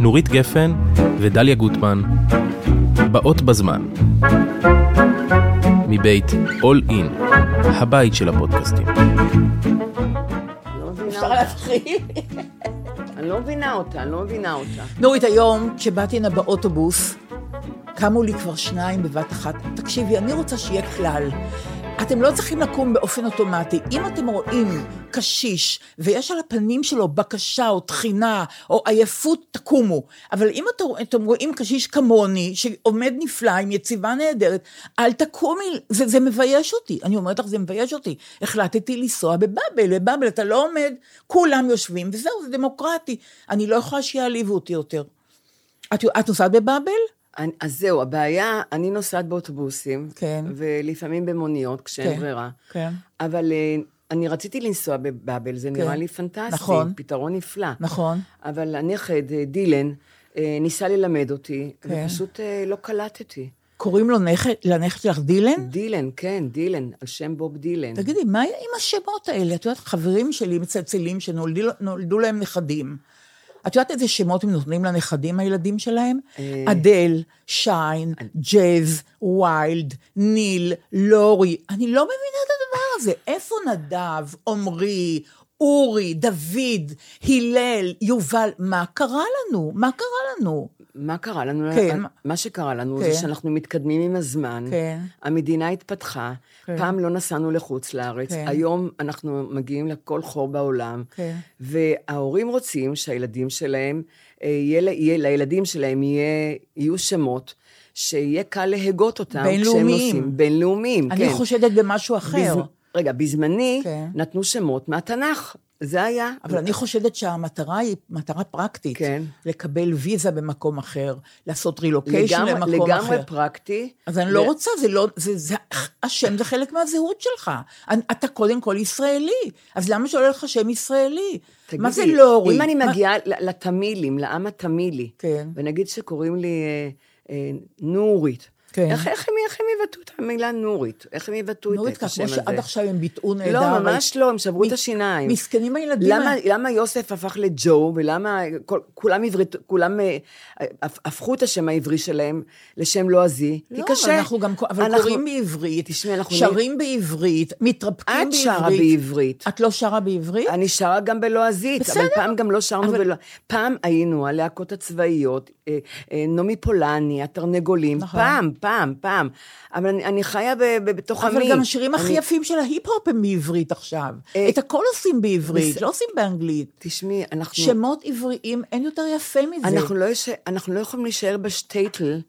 נורית גפן ודליה גוטמן, באות בזמן. מבית All In, הבית של הפודקאסטים. אפשר להתחיל? אני לא מבינה אותה, אני לא מבינה אותה. נורית, היום, כשבאתי הנה באוטובוס, קמו לי כבר שניים בבת אחת. תקשיבי, אני רוצה שיהיה כלל. אתם לא צריכים לקום באופן אוטומטי. אם אתם רואים קשיש, ויש על הפנים שלו בקשה או תחינה או עייפות, תקומו. אבל אם אתם, רואים קשיש כמוני, שעומד נפלא, עם יציבה נהדרת, אל תקומי, זה, זה מבייש אותי. אני אומרת לך, זה מבייש אותי. החלטתי לנסוע בבאבל, בבאבל אתה לא עומד, כולם יושבים, וזהו, זה דמוקרטי. אני לא יכולה שיעליבו אותי יותר. את, את נוסעת בבאבל? אני, אז זהו, הבעיה, אני נוסעת באוטובוסים, כן. ולפעמים במוניות, כשאין כן, ברירה. כן. אבל אה, אני רציתי לנסוע בבאבל, זה נראה לי פנטסטי. נכון. פתרון נפלא. נכון. אבל הנכד, אה, דילן, אה, ניסה ללמד אותי, כן. ופשוט לא קלטתי. קוראים לו נכד, לנכד שלך דילן? דילן, כן, דילן, על שם בוב דילן. תגידי, מה עם השמות האלה? את יודעת, חברים שלי מצלצלים שנולדו להם נכדים. את יודעת איזה שמות הם נותנים לנכדים, הילדים שלהם? אה. אדל, שיין, ג'אז, ויילד, ניל, לורי. אני לא מבינה את הדבר הזה. איפה נדב, עמרי, אורי, דוד, הלל, יובל? מה קרה לנו? מה קרה לנו? מה קרה לנו? כן. מה שקרה לנו כן. זה שאנחנו מתקדמים עם הזמן. כן. המדינה התפתחה. כן. פעם לא נסענו לחוץ לארץ. כן. היום אנחנו מגיעים לכל חור בעולם. כן. וההורים רוצים שהילדים שלהם, אה, יהיה, לילדים שלהם יהיה, יהיו שמות. שיהיה קל להגות אותם. כשהם בינלאומיים. נוסעים. בינלאומיים, כן. אני חושדת במשהו אחר. בז... רגע, בזמני כן. נתנו שמות מהתנ"ך. זה היה. אבל אני חושדת שהמטרה היא מטרה פרקטית. כן. לקבל ויזה במקום אחר, לעשות רילוקיישן לגמרי, למקום אחר. לגמרי פרקטי. אז אני לא רוצה, זה לא, זה, זה, השם זה חלק מהזהות שלך. אתה קודם כל ישראלי, אז למה יהיה לך שם ישראלי? מה זה תגידי, לורי? אם אני מגיעה ל- לתמילים, לעם התמילי, כן. ונגיד שקוראים לי אה, אה, נורית, כן. איך, איך, הם, איך הם יבטאו את המילה נורית? איך הם יבטאו את, נורית, את השם כמו הזה? שעד עכשיו הם ביטאו נהדר. לא, ממש לא, הם שברו את מ- השיניים. מסכנים הילדים. למה. למה יוסף הפך לג'ו, ולמה כל, כולם, עברית, כולם אה, הפ- הפכו את השם העברי שלהם לשם לועזי? כי לא, קשה. אבל אנחנו גם, אבל אנחנו- קוראים בעברית, תשמעי, אנחנו שרים בעברית, מתרפקים את בעברית. שרה בעברית. את לא שרה בעברית? אני שרה גם בלועזית, בסדר. אבל פעם גם לא שרנו אבל- בלועזית. פעם היינו הלהקות הצבאיות, נעמי פולני, התרנגולים, נכון. פעם, פעם, פעם. אבל אני, אני חיה ב, ב, בתוך עמי. אבל גם השירים הכי אני- יפים של ההיפ-הופ הם בעברית עכשיו. אה, את הכל עושים בעברית, בס- לא עושים באנגלית. תשמעי, אנחנו, שמות עבריים, אין יותר יפה מזה. אנחנו, לא יש, אנחנו לא יכולים להישאר בשטייטל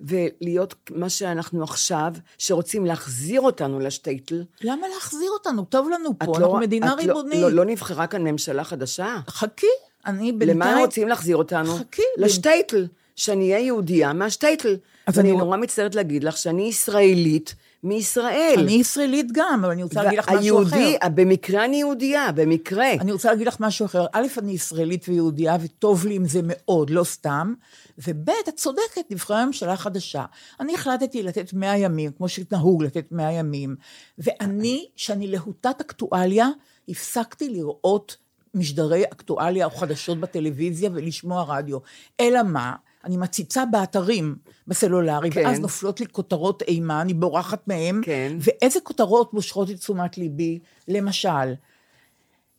ולהיות מה שאנחנו עכשיו, שרוצים להחזיר אותנו לשטייטל. למה להחזיר אותנו? טוב לנו פה, לא- אנחנו מדינה את לא- ריבונית. לא, לא נבחרה כאן ממשלה חדשה? חכי, אני בינתיים... למה רוצים להחזיר אותנו? חכי, לשטייטל. שאני אהיה יהודייה מהשטייטל. אז אני- נורא מצטערת להגיד לך שאני ישראלית מישראל. אני ישראלית גם, אבל אני רוצה להגיד לך משהו אחר. במקרה אני יהודייה, במקרה. אני רוצה להגיד לך משהו אחר. א', אני ישראלית ויהודייה, וטוב לי עם זה מאוד, לא סתם. וב', את צודקת, נבחרה ממשלה חדשה. אני החלטתי לתת 100 ימים, כמו שנהוג לתת 100 ימים. ואני, שאני להוטת אקטואליה, הפסקתי לראות משדרי אקטואליה או חדשות בטלוויזיה ולשמוע רדיו. אלא מה? אני מציצה באתרים בסלולרי, כן. ואז נופלות לי כותרות אימה, אני בורחת מהן, כן. ואיזה כותרות מושכות את תשומת ליבי? למשל,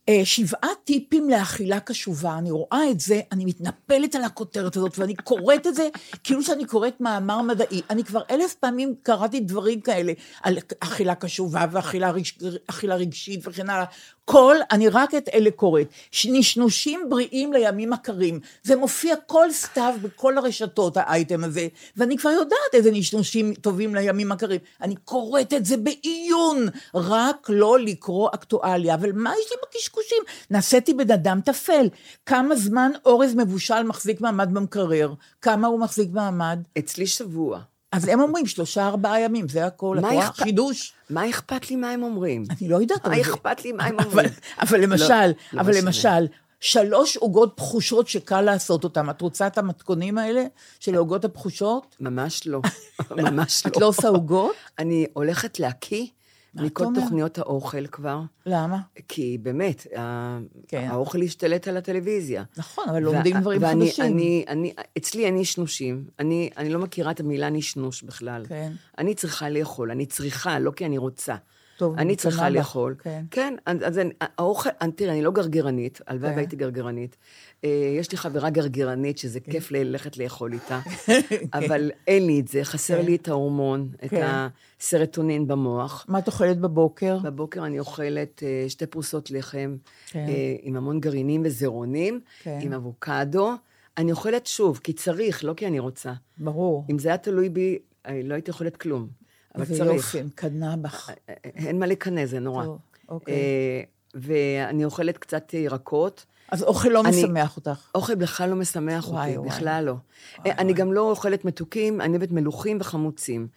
אה, שבעה טיפים לאכילה קשובה, אני רואה את זה, אני מתנפלת על הכותרת הזאת, ואני קוראת את זה כאילו שאני קוראת מאמר מדעי. אני כבר אלף פעמים קראתי דברים כאלה, על אכילה קשובה ואכילה רגש, רגשית וכן הלאה. כל, אני רק את אלה קוראת. נשנושים בריאים לימים הקרים. זה מופיע כל סתיו בכל הרשתות, האייטם הזה, ואני כבר יודעת איזה נשנושים טובים לימים הקרים. אני קוראת את זה בעיון, רק לא לקרוא אקטואליה. אבל מה יש לי בקשקושים? נעשיתי בן אדם טפל. כמה זמן אורז מבושל מחזיק מעמד במקרר? כמה הוא מחזיק מעמד? אצלי שבוע. אז הם אומרים שלושה ארבעה ימים, זה הכל. מה את רואה? אכפת- חידוש. מה אכפת לי מה הם אומרים? אני לא יודעת. מה אבל אכפת לי מה הם אבל, אומרים? אבל למשל, לא אבל משנה. למשל, שלוש עוגות פחושות שקל לעשות אותן. את רוצה את המתכונים האלה של העוגות הפחושות? ממש לא. ממש לא. את לא עושה עוגות? אני הולכת להקיא מכל אומר? תוכניות האוכל כבר. למה? כי באמת, כן. האוכל השתלט על הטלוויזיה. נכון, אבל לומדים דברים ואני, חדשים. אני, אני, אצלי אין נשנושים. אני, אני לא מכירה את המילה נשנוש בכלל. כן. אני צריכה לאכול, אני צריכה, לא כי אני רוצה. טוב, אני צריכה לך, לאכול. כן. כן, אז אני- האוכל, אני- תראה, אני לא גרגרנית, הלוואי כן. והייתי גרגרנית. אה, יש לי חברה גרגרנית, שזה כן. כיף ללכת לאכול איתה, אבל אין לי את זה, חסר כן. לי את ההורמון, את כן. הסרטונין במוח. מה את אוכלת בבוקר? בבוקר אני אוכלת אה, שתי פרוסות לחם, כן. אה, עם המון גרעינים וזירונים, כן. עם אבוקדו. אני אוכלת שוב, כי צריך, לא כי אני רוצה. ברור. אם זה היה תלוי בי, לא הייתי אוכלת כלום. אבל צריך. יופי, מקנאה בך. אה, אין מה לקנא, זה נורא. טוב, אוקיי. אה, ואני אוכלת קצת ירקות. אז אוכל לא אני- משמח אותך. אוכל בכלל לא משמח וואי, אותי, וואי. בכלל לא. אה, אני גם לא אוכלת מתוקים, אני אוהבת מלוחים וחמוצים.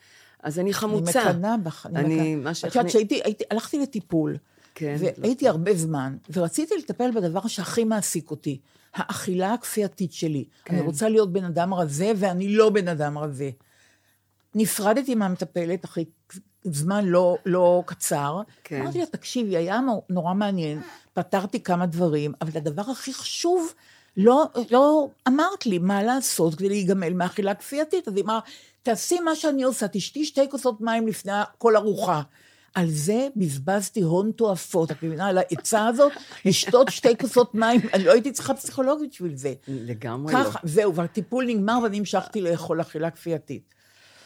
אז אני חמוצה. אני מקנאה בך. אני, מקנאה. מה את שהכני- יודעת שהייתי, הייתי- הלכתי לטיפול, כן, והייתי הרבה זמן, ורציתי לטפל בדבר שהכי מעסיק אותי, האכילה הכפייתית שלי. אני כן. רוצה להיות בן אדם רזה, ואני לא בן אדם רזה. נפרדתי מהמטפלת אחרי זמן לא, לא קצר. כן. אמרתי לה, תקשיבי, היה נו- נורא מעניין, פתרתי כמה דברים, אבל הדבר הכי חשוב, לא, לא אמרת לי מה לעשות כדי להיגמל מאכילה כפייתית. אז היא אמרה, תעשי מה שאני עושה, תשתי שתי כוסות מים לפני כל ארוחה. על זה בזבזתי הון תועפות, את מבינה? על העצה הזאת, לשתות שתי כוסות מים, אני לא הייתי צריכה פסיכולוגית בשביל זה. לגמרי לא. ככה, זהו, והטיפול נגמר ואני המשכתי לאכול אכילה כפייתית.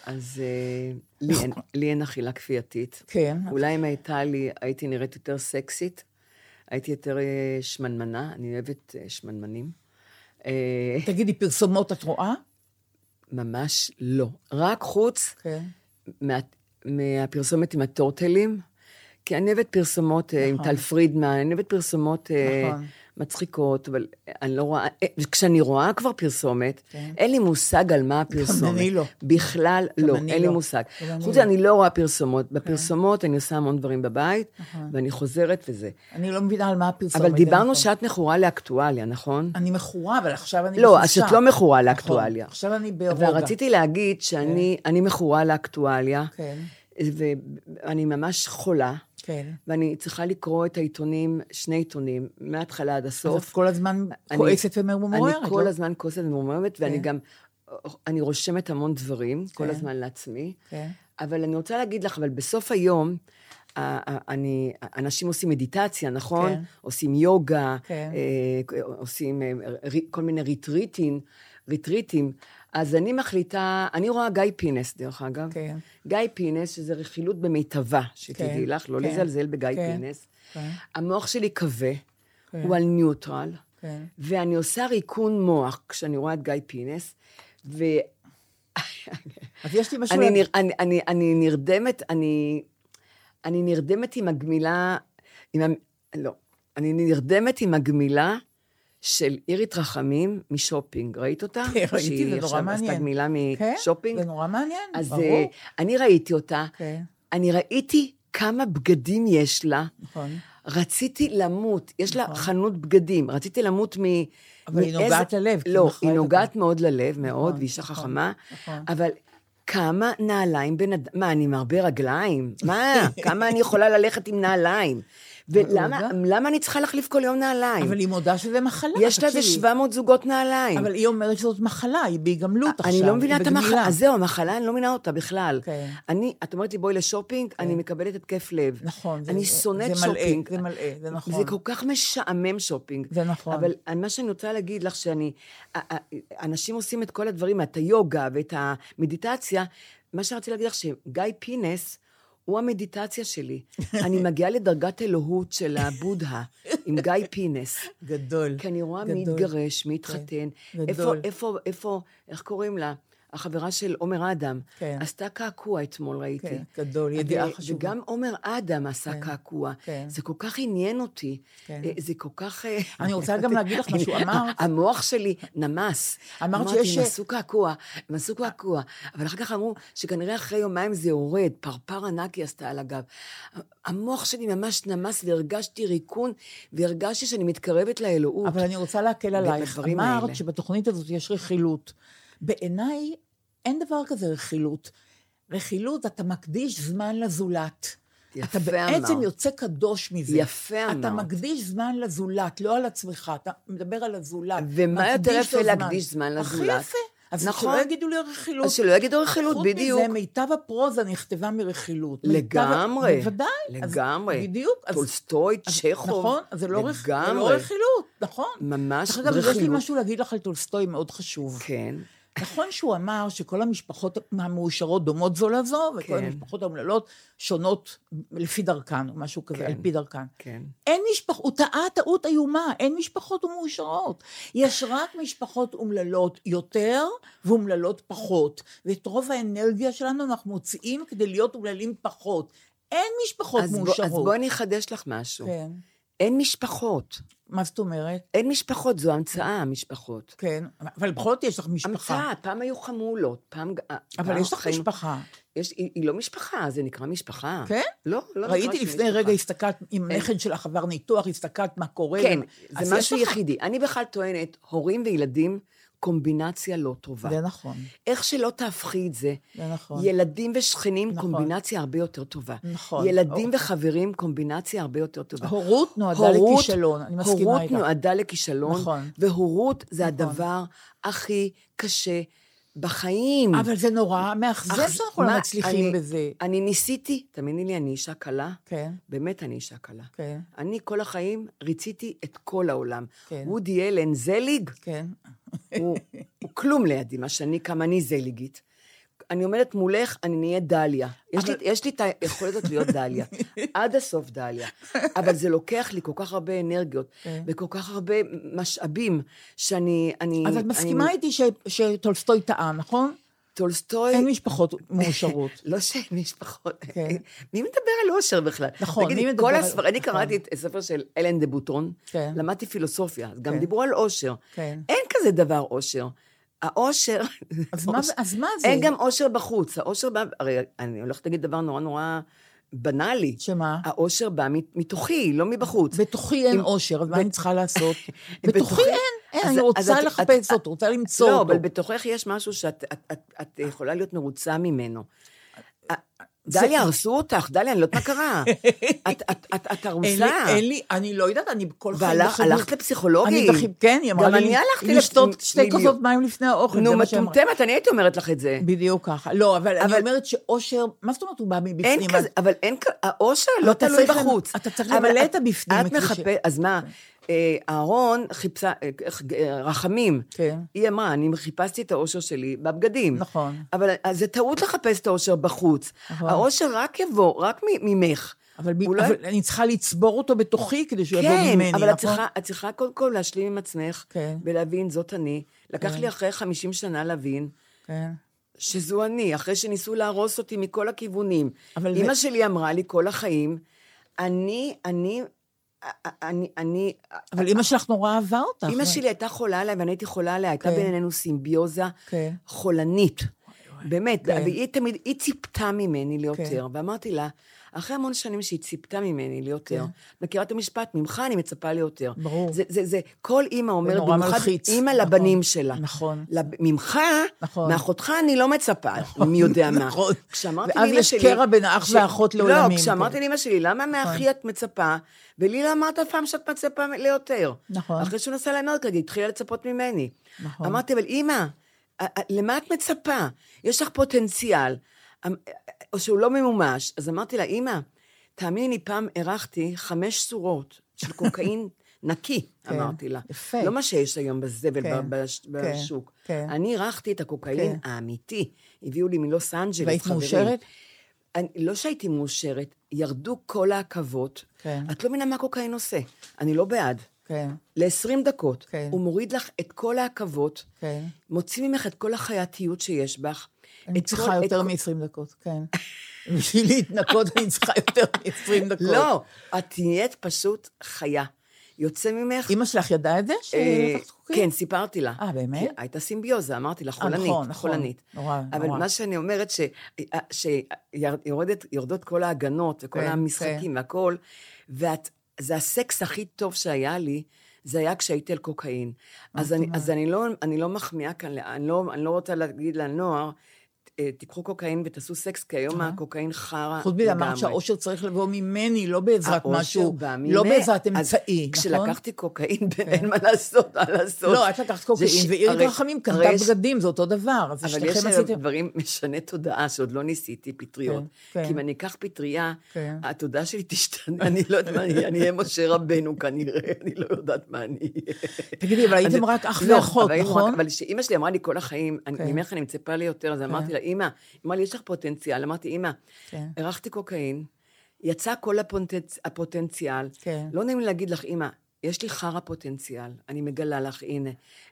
אז אה, לי אין- לי אין אכילה כפייתית. כן. אולי אם הייתה לי, הייתי נראית יותר סקסית, הייתי יותר אה, שמנמנה, אני אוהבת אה, שמנמנים. תגידי, פרסומות את רואה? ממש לא. רק חוץ כן. מה, מהפרסומת עם הטורטלים, כי אני אוהבת פרסומות עם נכון. טל פרידמן, אני אוהבת פרסומות נכון. מצחיקות, אבל אני לא רואה, אה, כשאני רואה כבר פרסומת, כן. אין לי מושג על מה הפרסומת. אני לא. בכלל גם לא, אין לי לא. מושג. גם אני חוץ לא. מזה, אני לא רואה פרסומות. בפרסומות אני עושה המון דברים בבית, ואני חוזרת וזה. אני לא מבינה על מה הפרסומת. אבל דיברנו נכון. שאת מכורה לאקטואליה, נכון? אני מכורה, אבל עכשיו אני לא, אז. את לא מכורה נכון, לאקטואליה. עכשיו אני ברוגע. ורציתי להגיד שאני אני מכורה לאקטואליה, כן, ואני ממש חולה, כן. ואני צריכה לקרוא את העיתונים, שני עיתונים, מההתחלה עד אז הסוף. את כל הזמן אני- כועסת וממוררת. אני כל לא? הזמן כועסת וממורמת, ואני כן. גם, אני רושמת המון דברים, כל כן. הזמן לעצמי. כן. אבל אני רוצה להגיד לך, אבל בסוף היום, אני, אנשים עושים מדיטציה, נכון? כן. עושים יוגה, כן. אה, עושים אה, כל מיני ריטריטים, ריטריטים. אז אני מחליטה, אני רואה גיא פינס, דרך אגב. כן. גיא פינס, שזה רכילות במיטבה, שתדעי כן, לך, לא כן, לזלזל בגיא כן, פינס. כן. המוח שלי כבה, כן. הוא על ניוטרל, כן. ואני עושה ריקון מוח כשאני רואה את גיא פינס, ו... אז יש לי משהו... אני. נר, אני, אני, אני נרדמת, אני, אני נרדמת עם הגמילה, עם ה, לא, אני נרדמת עם הגמילה של אירית רחמים משופינג. ראית אותה? כן, ראיתי, שהיא זה נורא עכשיו מעניין. עשתה גמילה כן, משופינג? זה נורא מעניין, אז ברור. אה, אני ראיתי אותה, כן. אני ראיתי כמה בגדים יש לה. נכון. רציתי למות, יש לה חנות בגדים, רציתי למות מ... אבל היא מאיזה- נוגעת ללב, היא לא, מכרה היא את נוגעת מאוד ללב, מאוד, נכון, ואישה נכון, חכמה, נכון. אבל כמה נעליים בן אדם, מה, אני עם הרבה רגליים? מה, כמה אני יכולה ללכת עם נעליים? ולמה אני צריכה להחליף כל יום נעליים? אבל היא מודה שזה מחלה, יש לה איזה תקשיבי. 700 זוגות נעליים. אבל היא אומרת שזאת מחלה, היא בהיגמלות עכשיו. אני לא מבינה את המחלה. אז זהו, המחלה, אני לא מבינה אותה בכלל. כן. אני, את אומרת לי, בואי לשופינג, אני מקבלת התקף לב. נכון, אני שונאת שופינג. זה מלאה, זה נכון. זה כל כך משעמם שופינג. זה נכון. אבל מה שאני רוצה להגיד לך, שאני... אנשים עושים את כל הדברים, את היוגה ואת המדיטציה, מה שרציתי להגיד לך, שגיא פינס, הוא המדיטציה שלי. אני מגיעה לדרגת אלוהות של הבודהה, עם גיא פינס. גדול. כי אני רואה מי גדול. התגרש, מי התחתן. גדול. איפה, איפה, איפה, איך קוראים לה? החברה של עומר אדם. כן. עשתה קעקוע אתמול, ראיתי. כן, גדול, ידיעה חשובה. וגם עומר אדם עשה כן, קעקוע. כן. זה כל כך עניין אותי. כן. אה, זה כל כך... אה, אני רוצה גם להגיד לך משהו, אמרת- המוח שלי נמס. אמרת אמרתי, שיש- הם עשו קעקוע, הם עשו קעקוע. אבל אחר כך אמרו שכנראה אחרי יומיים זה יורד, פרפר ענק היא עשתה על הגב. המוח שלי ממש נמס והרגשתי ריקון, והרגשתי שאני מתקרבת לאלוהות. אבל אני רוצה להקל עלייך. אמרת. שבתוכנית הזאת יש רכילות. בעיניי אין דבר כזה רכילות. רכילות, אתה מקדיש זמן לזולת. יפה אתה בעצם אמרת. יוצא קדוש מזה. יפה אתה אמרת. מקדיש זמן לזולת, לא על עצמך, אתה מדבר על הזולת. ומה יותר יפה להקדיש זמן לזולת? הכי יפה. אז נכון. שלא יגידו לי רכילות. אז שלא יגידו רכילות, חוץ בדיוק. מזה, מיטב הפרוזה נכתבה מרכילות. מיטב- לגמרי. בוודאי. אז- לגמרי. בדיוק. אז- טולסטוי, אז- צ'כוב. נכון, אז זה לא רכ- זה לא. רכילות, נכון. ממש דרך אגב, יש לי רכילות. משהו להגיד לך על טולסטוי מאוד חשוב. כן. נכון שהוא אמר שכל המשפחות המאושרות דומות זו לזו, וכל כן. המשפחות האומללות שונות לפי דרכן, או משהו כזה, כן. על פי דרכן. כן. אין משפחות, הוא טעה טעות איומה, אין משפחות מאושרות. יש רק משפחות אומללות יותר ואומללות פחות. ואת רוב האנרגיה שלנו אנחנו מוציאים כדי להיות אומללים פחות. אין משפחות אז, בוא, מאושרות. אז בואי אני אחדש לך משהו. כן. אין משפחות. מה זאת אומרת? אין משפחות, זו המצאה, המשפחות. כן, אבל בכל זאת יש לך משפחה. המצאה, פעם היו חמולות, פעם... אבל יש לך משפחה. יש, היא, היא לא משפחה, זה נקרא משפחה. כן? לא, לא נקרא ראיתי לפני משפחה. רגע, הסתכלת, עם הנכד שלך עבר ניתוח, הסתכלת מה קורה. כן, זה משהו. יחידי. אני בכלל טוענת, הורים וילדים, קומבינציה לא טובה. זה נכון, איך שלא תהפכי את זה, זה נכון. ילדים ושכנים, נכון. קומבינציה הרבה יותר טובה. נכון. ילדים אוקיי. וחברים, קומבינציה הרבה יותר טובה. הורות נועדה הורות- לכישלון, אני מסכימה הורות איתך. נועדה לכישלון, נכון. והורות זה נכון. הדבר הכי קשה בחיים. אבל זה נורא מאכזב אך- שאנחנו לא מצליחים אני- בזה. אני ניסיתי, תאמיני לי, אני אישה קלה. כן, באמת אני אישה קלה. כן, אני כל החיים ריציתי את כל העולם. כן. וודי אלן, זליג, כן. הוא, הוא כלום לידי, מה שאני, כמה אני זליגית. אני עומדת מולך, אני נהיה דליה. יש, לי, יש לי את היכולת הזאת להיות דליה. עד הסוף דליה. אבל זה לוקח לי כל כך הרבה אנרגיות, כן. וכל כך הרבה משאבים, שאני... אני, אז את מסכימה אני, איתי ש- שטולסטוי טעה, נכון? טולסטוי... אין משפחות מאושרות. לא שאין משפחות. כן. מי מדבר על אושר בכלל? נכון, תגידי, מי מדבר כל על- הספר... אני נכון. קראתי את הספר של אלן דה בוטון, כן. למדתי פילוסופיה, גם כן. דיברו על אושר. כן. אין כזה דבר אושר. האושר... אז מה- אז מה זה? אין גם אושר בחוץ. האושר בא... הרי אני הולכת להגיד דבר נורא נורא בנאלי. שמה? האושר בא מת- מתוכי, לא מבחוץ. בתוכי אין אושר, אז מה אני צריכה לעשות? בתוכי- אין, אין, אני רוצה לחפש אותו, רוצה למצוא לא, אותו. אבל בתוכך יש משהו שאת את, את, את יכולה להיות מרוצה ממנו. דליה, הרסו אותך, דליה, אני לא יודעת מה קרה. את- הרוסה. אין לי, אני לא יודעת, אני כל חיים והלכת בחיבוק- לפסיכולוגית? כן, היא אמרה גם לי אני הלכתי לשתות שתי. כוסות מים לפני האוכל. נו. מטומטמת, אני הייתי אומרת לך את זה. בדיוק ככה. לא, אבל אני אומרת שאושר, מה זאת אומרת הוא בא מבפנים? אין כזה, אבל אין כזה, האושר לא תלוי בחוץ. אתה צריך למלא את- הבפנים, את מחפשת, אז מה, אה, אהרון חיפשה, אה, אה, רחמים. כן. היא אמרה, אני חיפשתי את האושר שלי בבגדים. נכון. אבל זה טעות לחפש את האושר בחוץ. נכון. האושר רק יבוא, רק ממך. אבל, ב... הוא לא- אבל אני צריכה לצבור אותו בתוכי כדי שהוא יבוא כן, ממני, אבל נכון? את צריכה, את צריכה קודם כל להשלים עם עצמך, כן. ולהבין, זאת אני. לקח כן. לי אחרי 50 שנה להבין כן. שזו אני, אחרי שניסו להרוס אותי מכל הכיוונים. אבל אימא זה- שלי אמרה לי כל החיים, אני, אני, אני, אני, אבל אימא שלך נורא אהבה אותך. אימא שלי הייתה חולה עליי ואני הייתי חולה עליה, הייתה כן. בינינו סימביוזה כן. חולנית. באמת, כן. והיא תמיד, היא ציפתה ממני ליותר, כן. ואמרתי לה, אחרי המון שנים שהיא ציפתה ממני ליותר, כן. מכירה את המשפט, ממך אני מצפה ליותר. ברור. זה, זה, זה, כל אימא אומרת, במיוחד. אימא נכון, לבנים שלה. נכון. לב, ממך, נכון. מאחותך אני לא מצפה, מי יודע מה. נכון. כשאמרתי ואז לאמא יש שלי... קרע בין האח והאחות לעולמים, לא, כן. כשאמרתי לאמא שלי, למה מאחי את מצפה, ולי לא אמרת אף פעם שאת מצפה ליותר. נכון. אחרי שהוא נסע לאמריקה, היא התחילה לצפות ממני. נכון. אמרתי, אבל אימא, למה את מצפה? יש לך פוטנציאל, אמ- או שהוא לא ממומש. אז אמרתי לה, אימא, תאמיני לי, פעם הרחתי חמש סורות של קוקאין נקי, כן, אמרתי לה. יפה. לא מה שיש היום בזבל כן, בש- כן, בשוק. כן. אני הרחתי את הקוקאין כן. האמיתי. הביאו לי מלוס אנג'לס, והיית חברים. מאושרת? אני, לא שהייתי מאושרת, ירדו כל העכבות. כן. את לא מבינה מה קוקאין עושה. אני לא בעד. כן, ל-20 דקות. כן. הוא מוריד לך את כל העכבות, כן. מוציא ממך את כל החייתיות שיש בך. אני צריכה יותר כל- מ-20 דקות, כן. בשביל להתנקות אני צריכה יותר מ-20 דקות. לא, את נהיית פשוט חיה. יוצא ממך... אימא שלך ידעה את זה? אה, זקוקים? כן, סיפרתי לה. אה, באמת? הייתה סימביוזה, אמרתי לה, חולנית, נכון, נכון. חולנית. נורא, אבל נורא. מה שאני אומרת, שיורדות כל ההגנות וכל כן, המשחקים והכל, וזה הסקס הכי טוב שהיה לי, זה היה כשהייתי על קוקאין. אז, אני, אז אני, לא, אני לא מחמיאה כאן, אני לא, אני לא רוצה להגיד לנוער, אה, תיקחו קוקאין ותעשו סקס, כי היום הקוקאין חרא חוץ מזה אמרת שהאושר צריך לבוא ממני, לא בעזרת האושר משהו, בא לא ממך. בעזרת אז אמצעי, נכון? כשלקחתי קוקאין, אין מה לעשות, מה לעשות. לא, את לקחת קוקאין, זה ש- ועירית הרי- רחמים הרי קנתה בגדים, זה אותו דבר. אבל יש. דברים משני תודעה שעוד לא ניסיתי, פטריות. כן, כן. כי אם אני אקח פטריה, כן. התודעה שלי תשתנה, אני לא יודעת מה אני אני אהיה משה רבנו כנראה, אני לא יודעת מה אני אהיה. תגידי, אבל הייתם רק אח לא, ואחות, רק- נכון? אבל כשאימא שלי אמרה לי כל החיים, אני- כן. ממך אני מצפה לי יותר, אז אמרתי לה, אימא, אמרה לי, יש לך פוטנציאל. אמרתי, אימא, כן. הרחתי קוקאין, יצא כל הפוטנצ- הפוטנציאל. כן. לא נעים לי להגיד לך, אימא, יש לי חרא פוטנציאל, אני מגלה לך, הנה.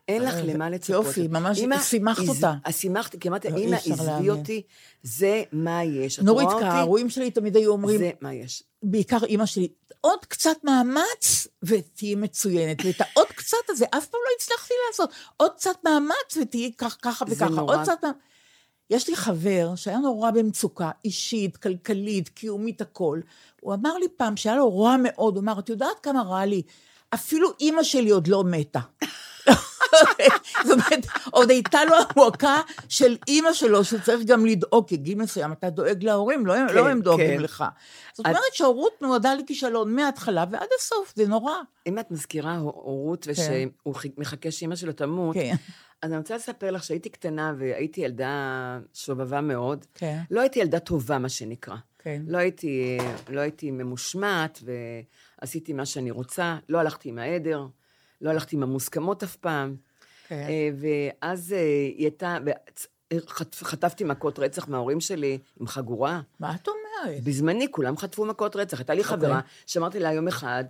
אין לך למה לצפות. אה, יופי, ממש שימחת אותה. שימחתי, כי אמרתי, לא, אמא, אי אפשר עזבי. אותי, זה מה יש. נורית, אותי? ההורים שלי תמיד היו אומרים, זה מה יש. בעיקר אימא שלי, עוד קצת מאמץ ותהיי מצוינת, ואת העוד קצת הזה אף פעם לא הצלחתי לעשות. עוד קצת מאמץ ותהיי ככה זה וככה, נורא. עוד קצת מאמץ. יש לי חבר שהיה נורא במצוקה, אישית, כלכלית, קיומית, הכל. הוא אמר לי פעם שהיה לו רע מאוד, הוא אמר, את יודעת כמה רע לי? אפילו אימא שלי עוד לא מתה. זאת אומרת, עוד הייתה לו המועקה של אימא שלו, שהוא צריך גם לדאוג, כי גיל מסוים אתה דואג להורים, לא, הם- לא הם דואגים כן. לך. זאת את- אומרת שההורות נועדה לכישלון מההתחלה ועד הסוף, זה נורא. אם את מזכירה הורות ושהוא ח- מחכה שאימא שלו תמות, כן. אז אני רוצה לספר לך שהייתי קטנה והייתי ילדה שובבה מאוד. כן. לא הייתי ילדה טובה, מה שנקרא. כן. לא הייתי, לא הייתי ממושמעת ועשיתי מה שאני רוצה, לא הלכתי עם העדר, לא הלכתי עם המוסכמות אף פעם. כן. אה, ואז אה, היא הייתה, חטפתי מכות רצח מההורים שלי עם חגורה. מה את אומרת? בזמני כולם חטפו מכות רצח. הייתה לי אוקיי. חברה שאמרתי לה יום אחד,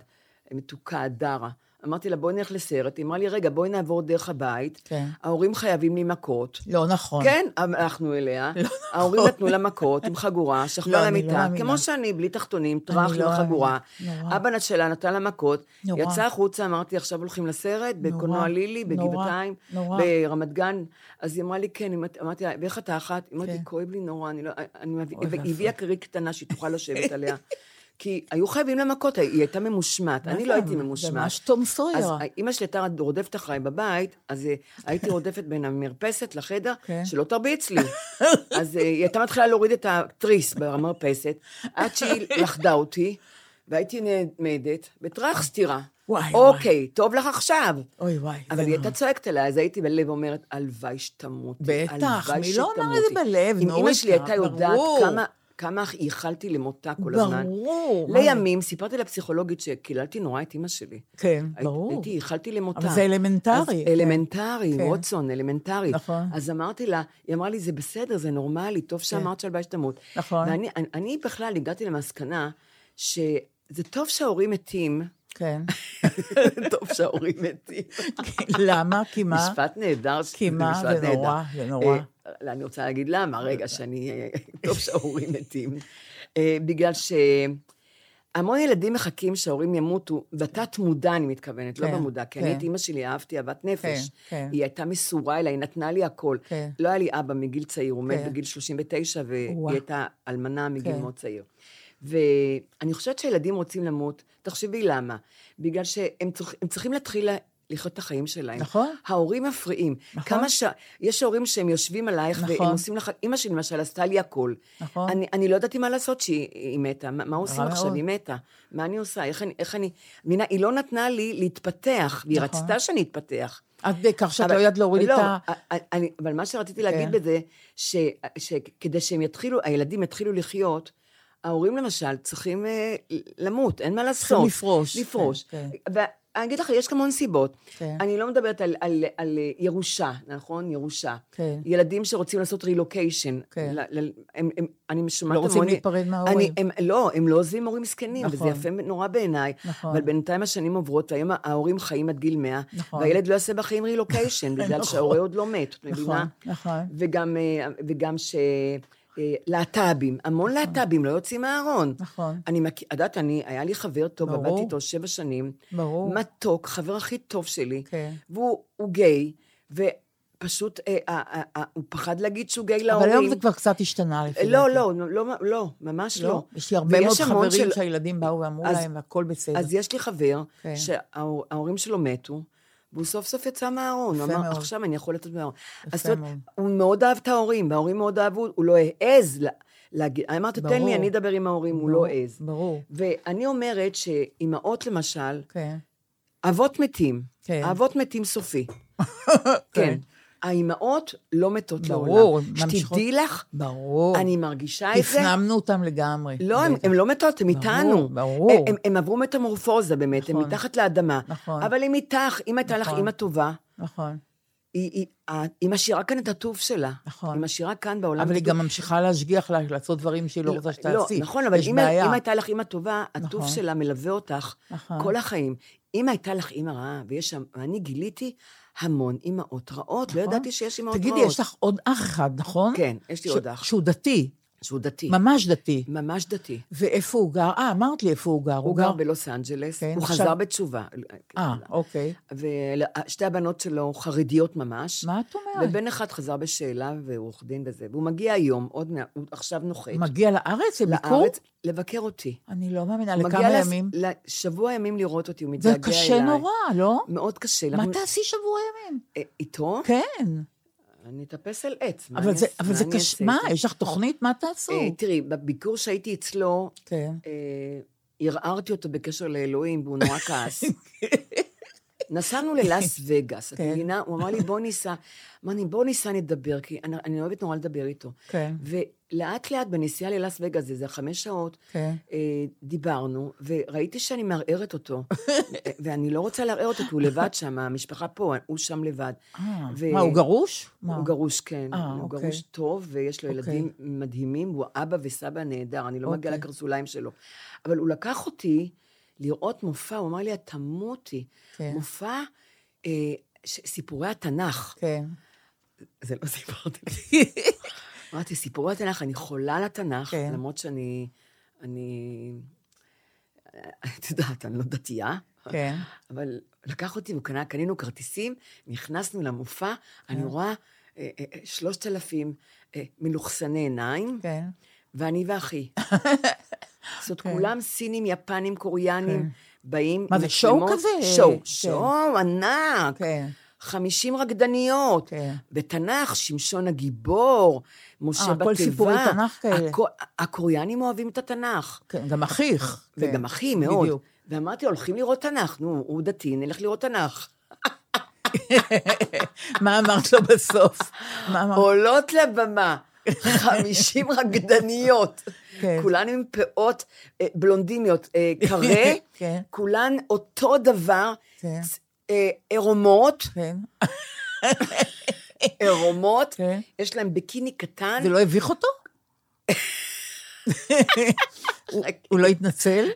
מתוקה, דרה, אמרתי לה, בואי נלך לסרט. היא אמרה לי, רגע, בואי נעבור דרך הבית. כן. ההורים חייבים לי מכות. לא נכון. כן, הלכנו אליה. ההורים נתנו לה מכות עם חגורה, לא, שכבה לא למיטה, מאמינה. כמו שאני, בלי תחתונים, טראח לא עם חגורה. מאמינה. נורא. אבא שלה נתן לה מכות, נורא. יצא החוצה, אמרתי, עכשיו הולכים לסרט, בקולנוע לילי, בגבעתיים. ברמת גן. אז היא אמרה לי, כן, אמרתי לה, ואיך את האחת? היא אמרת לי, כן. כואב לי נורא, אני לא... היא הביאה כרית קטנה שהיא תוכל לשבת עליה. כי היו חייבים לה מכות, היא הייתה ממושמעת, אני לא הייתי ממושמעת. ממש תום אז סויר. אימא שלי הייתה רודפת אחריי בבית, אז אה, הייתי רודפת בין המרפסת לחדר, כן. שלא תרביץ לי. אז אה, היא הייתה מתחילה להוריד את התריס במרפסת, עד שהיא לכדה אותי, והייתי נעמדת, וטראח סטירה. וואי, אוקיי, טוב לך עכשיו. אוי וואי. אבל היא. הייתה צועקת עליי, אז הייתי בלב אומרת, הלוואי שתמותי. בטח, מי לא אמר את זה שתמותי." בלב, אם אימא נורית, שלי הייתה יודעת. כמה... כמה ייחלתי למותה כל הזמן. ברור. מה זה? לימים, סיפרתי לפסיכולוגית שקיללתי נורא את אימא שלי. כן, הי- ברור. הייתי, ייחלתי למותה. אבל זה אלמנטרי, כן. אלמנטרי, כן. ווטסון, אלמנטרי. נכון. אז אמרתי לה, היא אמרה לי, זה בסדר, זה נורמלי, טוב שאמרת שהלוואי שתמות. נכון. ואני אני, אני בכלל הגעתי למסקנה שזה טוב שההורים מתים, כן. טוב שההורים מתים. למה? כי מה? משפט נהדר. כי מה? זה. נורא, זה נורא. אני רוצה להגיד למה, רגע, שאני... טוב שההורים מתים. אה, בגלל ש... המון ילדים מחכים שההורים ימותו, בתת מודע אני מתכוונת, לא כן, במודע, כי כן. אני את אימא שלי אהבתי אהבת נפש. כן, כן. היא הייתה מסורה אליי, היא נתנה לי הכל. כן. לא היה לי אבא מגיל צעיר, הוא מת כן. בגיל 39, והיא. הייתה אלמנה מגיל כן. מאוד צעיר. ואני חושבת שילדים רוצים למות, תחשבי למה. בגלל שהם צריכ, צריכים להתחיל לחיות את החיים שלהם. נכון. ההורים מפריעים. נכון. כמה ש... יש הורים שהם יושבים עלייך, נכון. והם עושים לך... אימא שלי למשל עשתה לי הכל. נכון. אני, אני לא ידעתי מה לעשות שהיא היא מתה. מה, מה עושים עכשיו? מאוד. היא מתה. מה אני עושה? איך אני... איך אני... מינה, היא לא נתנה לי להתפתח, והיא נכון. רצתה שאני אתפתח. עד כך שאת אבל- לא יודעת להוריד לא, את ה... אני, אבל מה שרציתי להגיד כן. בזה, ש, שכדי שהם יתחילו, הילדים יתחילו לחיות, ההורים למשל צריכים אה, למות, אין מה לעשות. צריכים לפרוש. לפרוש. כן, ואני אגיד לך, יש כמון סיבות. כן. אני לא מדברת על, על, על ירושה, נכון? ירושה. כן. ילדים שרוצים לעשות רילוקיישן. כן. הם, הם, אני שומעת לא רוצים המון- להיפרד מההורים. אני, הם, לא, הם לא עוזבים הורים זקנים, וזה נכון. יפה נורא בעיניי. נכון. אבל בינתיים השנים עוברות, והיום ההורים חיים עד גיל 100, נכון. והילד לא יעשה בחיים רילוקיישן, בגלל נכון. שההורה עוד לא מת, את מבינה? נכון, נכון. וגם, אה, וגם ש... אה, להט"בים, המון להט"בים לא יוצאים מהארון. נכון. אני מכיר, את יודעת, אני, היה לי חבר טוב, ברור. עבדתי איתו שבע שנים. ברור. מתוק, חבר הכי טוב שלי. כן. והוא הוא גיי, ופשוט, אה, אה, אה, אה, הוא פחד להגיד שהוא גיי אבל להורים. היום זה כבר קצת השתנה לפי לא, דעתי. לא, לא, לא, ממש לא. יש לי הרבה מאוד חברים של- שהילדים באו ואמרו אז- להם, והכל בסדר. אז יש לי חבר כן. שההורים שלו מתו, והוא סוף סוף יצא מהארון. הוא אמר, מאוד. עכשיו אני יכול לצאת מהארון. אז זאת אומרת. הוא מאוד אהב את ההורים, וההורים מאוד אהבו, הוא לא העז לה- להגיד, אמרתי, תן ברור. לי, אני אדבר עם ההורים, הוא לא ברור, העז. ברור. ואני אומרת שאימהות, למשל, כן. אבות מתים. כן. אבות מתים סופי. כן. האימהות לא מתות ברור, לעולם. ממשיכות- שתדעי לך, ברור. אני מרגישה את זה. הפנמנו אותם לגמרי. לא, הם. הם לא מתות, הם ברור, איתנו. ברור. הם, הם, הם עברו מטמורפוזה באמת, הם נכון. מתחת לאדמה. נכון. אבל הם איתך, אם הייתה לך נכון. אימא טובה, נכון. היא, היא, ה- היא משאירה כאן את הטוב שלה. נכון. היא משאירה כאן בעולם אבל היא. גם ממשיכה להשגיח לה, לעשות דברים שהיא לא רוצה שתעשי. לא, נכון, אבל. אם הייתה לך אימא טובה, הטוב נכון. שלה מלווה אותך נכון. כל החיים. אם הייתה לך אימא רעה, ויש שם, ואני גיליתי המון אימהות רעות, לא נכון. ידעתי שיש אימהות רעות. תגידי, יש לך עוד אח אחד, נכון? כן, יש לי ש- עוד אח. שהוא דתי, שהוא דתי. ממש דתי. ממש דתי. ואיפה הוא גר? אה, אמרת לי איפה הוא גר. הוא גר בלוס אנג'לס, כן, הוא עכשיו- חזר בתשובה. אה, אוקיי. ושתי הבנות שלו חרדיות ממש. מה את אומרת? ובן אחד חזר בשאלה, והוא עורך דין וזה. והוא מגיע היום, עוד מעט, הוא עכשיו נוחת. מגיע לארץ לביקור? לארץ, לבקר אותי. אני לא מאמינה, הוא לכמה מגיע לס- ימים? לשבוע ימים לראות אותי, הוא מתגעגע זה אליי. קשה נורא, לא? מאוד קשה. מה אנחנו- תעשי שבוע ימים? אה, איתו? כן. אני אטפס על עץ. מה אבל אני זה, אבל זה קשה. מה? יש לך תוכנית? מה תעשו? אה, תראי, בביקור שהייתי אצלו, כן. אה, ערערתי אותו בקשר לאלוהים, והוא נורא כעס. נסענו ללאס וגאס, את כן. מבינה? הוא אמר לי, בוא ניסע. אמרתי, בוא ניסע נדבר, כי אני, אני אוהבת נורא לדבר איתו. כן. ולאט לאט בנסיעה ללאס וגאס, זה חמש שעות, כן. אה, דיברנו, וראיתי שאני מערערת אותו. ואני לא רוצה לערער אותו, כי הוא לבד שם, המשפחה פה, הוא שם לבד. אה, ו- מה, הוא גרוש? מה? הוא גרוש, כן. אה, הוא אוקיי. גרוש טוב, ויש לו אוקיי. ילדים מדהימים, הוא אבא וסבא נהדר, אני לא מגיעה אוקיי. לקרסוליים שלו. אבל הוא לקח אותי לראות מופע, הוא אמר לי, את תמותי. כן. מופע, אה, סיפורי התנ"ך. כן. זה לא סיפרתי. אמרתי, סיפורי התנ"ך, אני חולה על התנ"ך, כן. למרות שאני, אני, את יודעת, אני לא דתייה. כן. אבל לקח אותי, הוא קנה, קנינו כרטיסים, נכנסנו למופע, אני רואה אה, אה, שלושת אלפים אה, מלוכסני עיניים, כן. ואני ואחי. זאת אומרת, כולם סינים, יפנים, קוריאנים, באים מה, זה שואו. כזה? שואו, כן. שואו ענק. כן. 50 רקדניות. כן. בתנ"ך, שמשון הגיבור, משה אה, בתיבה. הכל סיפורי תנ"ך כאלה. הכו- הקוריאנים אוהבים את התנ"ך. כן, גם אחיך. וגם כן. אחי מאוד. בדיוק. ואמרתי, הולכים לראות תנ"ך, נו, הוא דתי, נלך לראות תנ"ך. מה אמרת לו בסוף? עולות לבמה 50 רקדניות, כן. כולן עם פאות אה, בלונדיניות, אה, קרה, כן. כולן אותו דבר, כן. אה, עירומות, כן. עירומות, כן. יש להם ביקיני קטן, זה לא הביך אותו? הוא לא התנצל?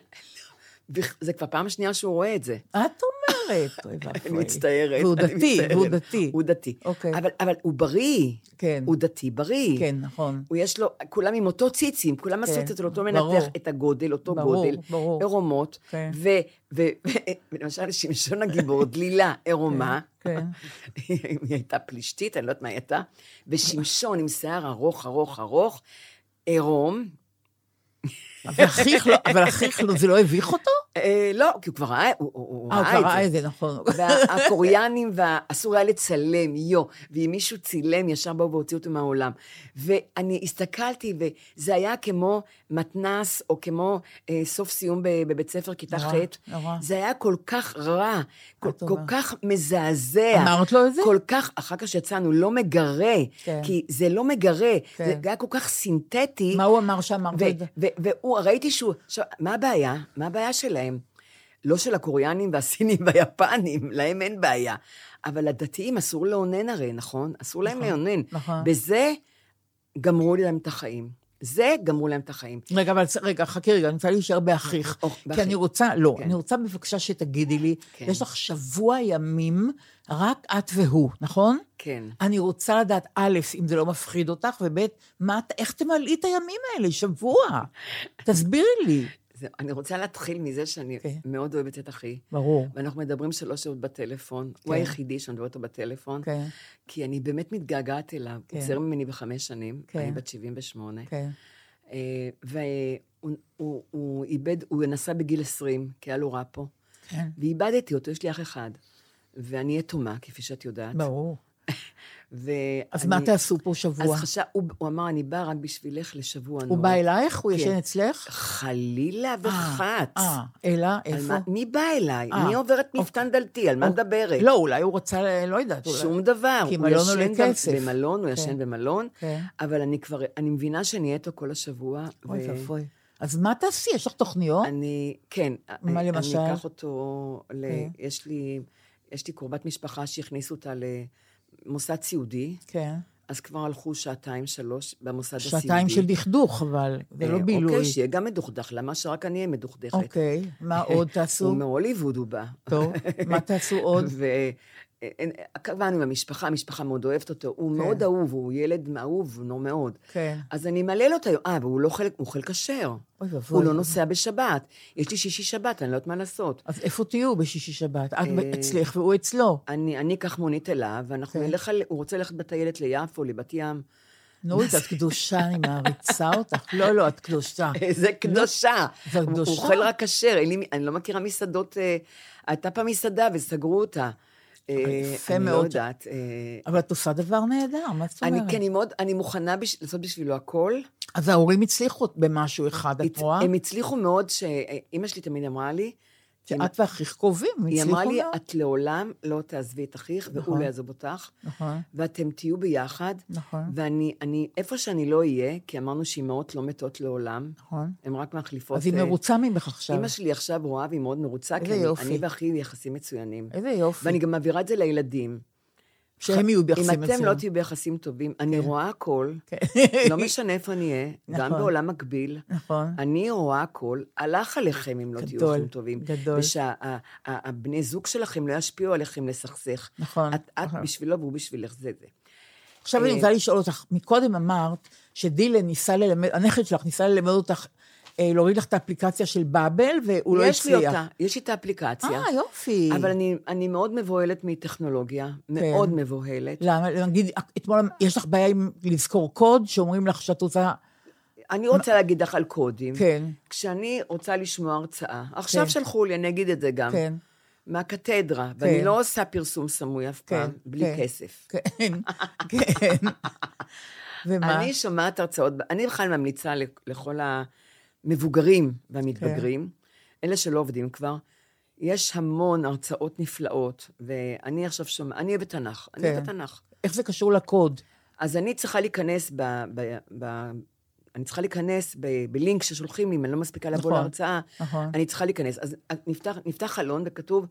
זה כבר פעם שנייה שהוא רואה את זה. את אומרת. אוי ואבוי. אני מצטערת. והוא דתי, מצטערת. והוא דתי. הוא דתי. אוקיי. אבל, אבל הוא בריא. כן. הוא דתי בריא. כן, נכון. הוא יש לו, כולם עם אותו ציצים, כולם עשו את זה אותו. מנתח, את הגודל, אותו גודל, ברור. עירומות, כן. ולמשל שמשון הגיבור, דלילה עירומה, כן. היא הייתה פלישתית, אני לא יודעת מה היא הייתה, ושמשון עם שיער ארוך, ארוך, ארוך, עירום, אבל אחיך לא, זה לא הביך אותו? אה, לא, כי הוא כבר ראה, הוא הוא אה, הוא כבר ראה את את זה. זה, נכון. והקוריאנים, ואסור היה לצלם, יו, ואם מישהו צילם, ישר באו והוציאו אותו מהעולם. ואני הסתכלתי, וזה היה כמו מתנס, או כמו אה, סוף סיום בבית ספר, כיתה ח'. נורא. זה היה כל כך רע, כל, את. כך מזעזע. אמרת לו את זה? כל כך, אחר כך שיצאנו, לא מגרה. כן. כי זה לא מגרה, כן. זה היה כל כך סינתטי. מה הוא אמר שאמרת את זה? והוא, ראיתי שהוא... עכשיו, מה הבעיה? מה הבעיה שלהם? לא של הקוריאנים והסינים והיפנים, להם אין בעיה. אבל לדתיים אסור לאונן הרי, נכון? אסור להם נכון, לאונן. נכון. בזה גמרו להם את החיים. זה גמרו להם את החיים. רגע, אבל רגע, חכי רגע, אני רוצה להישאר באחיך. או, כי באחי. אני רוצה, לא, כן. אני רוצה בבקשה שתגידי לי, כן. יש לך שבוע ימים, רק את והוא, נכון? כן. אני רוצה לדעת, א', אם זה לא מפחיד אותך, וב', מה איך תמלאי את הימים האלה, שבוע? תסבירי לי. אני רוצה להתחיל מזה שאני כן. מאוד אוהבת את אחי. ברור. ואנחנו מדברים שלוש שעות בטלפון. הוא כן. היחידי שאני מדברת איתו בטלפון. כן, כי אני באמת מתגעגעת אליו. כן. הוא צעיר ממני בחמש שנים, כן. אני בת 78. כן. אה, והוא הוא, הוא איבד, הוא נסע בגיל 20, כי היה לו רע פה, כן. ואיבדתי אותו, יש לי אח אחד. ואני יתומה, כפי שאת יודעת. ברור. ואני, אז מה תעשו פה שבוע? אז חשב, הוא, הוא אמר, אני בא רק בשבילך לשבוע נורא. הוא בא אלייך? הוא כן. ישן אצלך? חלילה וחץ. אה, אלא, איפה? מה, מי בא אליי? אה, מי עוברת מפתן דלתי? על מה אוקיי. מדברת? לא, אולי הוא רצה, לא יודעת. אולי- שום דבר. כי הוא מלון ישן עולה כסף. במלון, הוא כן. ישן במלון, כן. אבל אני כבר, אני מבינה שאני אהיה איתו כל השבוע. אוי ו- ואבוי. אז מה תעשי? יש לך תוכניות? אני, כן. מה אני, למשל? אני אקח אותו, ל, כן. יש לי, יש לי קרובת משפחה שהכניסו אותה למוסד סיעודי, כן. אז כבר הלכו שעתיים, שלוש במוסד הסיעודי. שעתיים של דכדוך, אבל זה לא אה, בילוי. אוקיי, שיהיה גם מדוכדך, למה שרק אני אהיה מדוכדכת? אוקיי, מה עוד תעשו? הוא מהוליווד הוא בא. טוב, מה תעשו עוד? וקבענו עם המשפחה, מאוד אוהבת אותו, הוא כן. מאוד אהוב, הוא ילד אהוב, נו מאוד. כן. אז אני אמלל אותו, אה, והוא לא חלק, הוא אוכל כשר. אוי ואבוי. הוא לא נוסע בשבת. יש לי שישי שבת, אני לא יודעת מה לעשות. אז איפה תהיו בשישי שבת? את אה, אצלך והוא אצלו. אני אקח מונית אליו, ואנחנו כן. נלך. הוא רוצה ללכת בטיילת ליפו, לבת ים. נורית, את קדושה, אני מעריצה אותך. לא, לא, את קדושה. איזה קדושה. זה קדושה. הוא אוכל רק כשר, אני לא מכירה מסעדות... אה, הייתה פעם מסעדה וסגרו אותה. אה, יפה אני לא מאוד. יודעת. אה, אבל את עושה דבר נהדר, מה זאת אני אומרת? כן, אני מאוד, אני מוכנה לעשות בשבילו הכל. אז ההורים הצליחו במשהו אחד, את רואה? הם הצליחו מאוד, שאימא שלי תמיד אמרה לי, שאת ואחיך קרובים, היא אמרה לי. את לעולם לא תעזבי את אחיך, והוא נכון. לא יעזוב אותך, נכון, ואתם תהיו ביחד. נכון. ואני, אני, איפה שאני לא אהיה, כי אמרנו שאימהות לא מתות לעולם, נכון. הן רק מחליפות... אז היא אה, מרוצה ממך עכשיו. אימא שלי עכשיו רואה והיא מאוד מרוצה, כי אני, ואחי ביחסים מצוינים. איזה יופי. ואני גם מעבירה את זה לילדים. שהם יהיו ביחסים אם אתם מצוינים. לא תהיו ביחסים טובים, אני רואה הכל, כן. לא משנה איפה אני אהיה, גם נכון. בעולם מקביל. נכון. אני רואה הכל, הלך עליכם אם לא תהיו אחים טובים. גדול. ושהבני זוג שלכם לא ישפיעו עליכם לסכסך. נכון, את, נכון. בשבילו והוא בשבילך, זה זה. עכשיו אני אה, רוצה לשאול אותך, מקודם אמרת שדילן ניסה ללמד, הנכד שלך ניסה ללמד אותך, להוריד לך את האפליקציה של באבל, והוא לא יש הצליח. לי אותה, יש לי את האפליקציה. אה, יופי. אבל אני, אני מאוד מבוהלת מטכנולוגיה, מאוד מבוהלת. למה, נגיד, אתמול, יש לך בעיה עם לזכור קוד, שאומרים לך שאת רוצה... אני רוצה להגיד לך על קודים. כן. כשאני רוצה לשמוע הרצאה, עכשיו כן. שלחו לי, אני אגיד את זה גם. כן. מהקתדרה, ואני לא עושה פרסום סמוי אף פעם, כן, בלי כן. כסף. כן, כן. ומה? אני שומעת הרצאות, אני בכלל ממליצה לכ- לכל המבוגרים והמתבגרים, כן. אלה שלא עובדים כבר, יש המון הרצאות נפלאות, ואני עכשיו שומעת, אני אוהבת תנ"ך, אני כן. אוהבת תנ"ך. איך זה קשור לקוד? אז אני צריכה להיכנס ב... ב, ב אני צריכה להיכנס ב, בלינק ששולחים לי, אם אני לא מספיקה לבוא נכון, להרצאה, נכון. אני צריכה להיכנס. אז נפתח, נפתח חלון וכתוב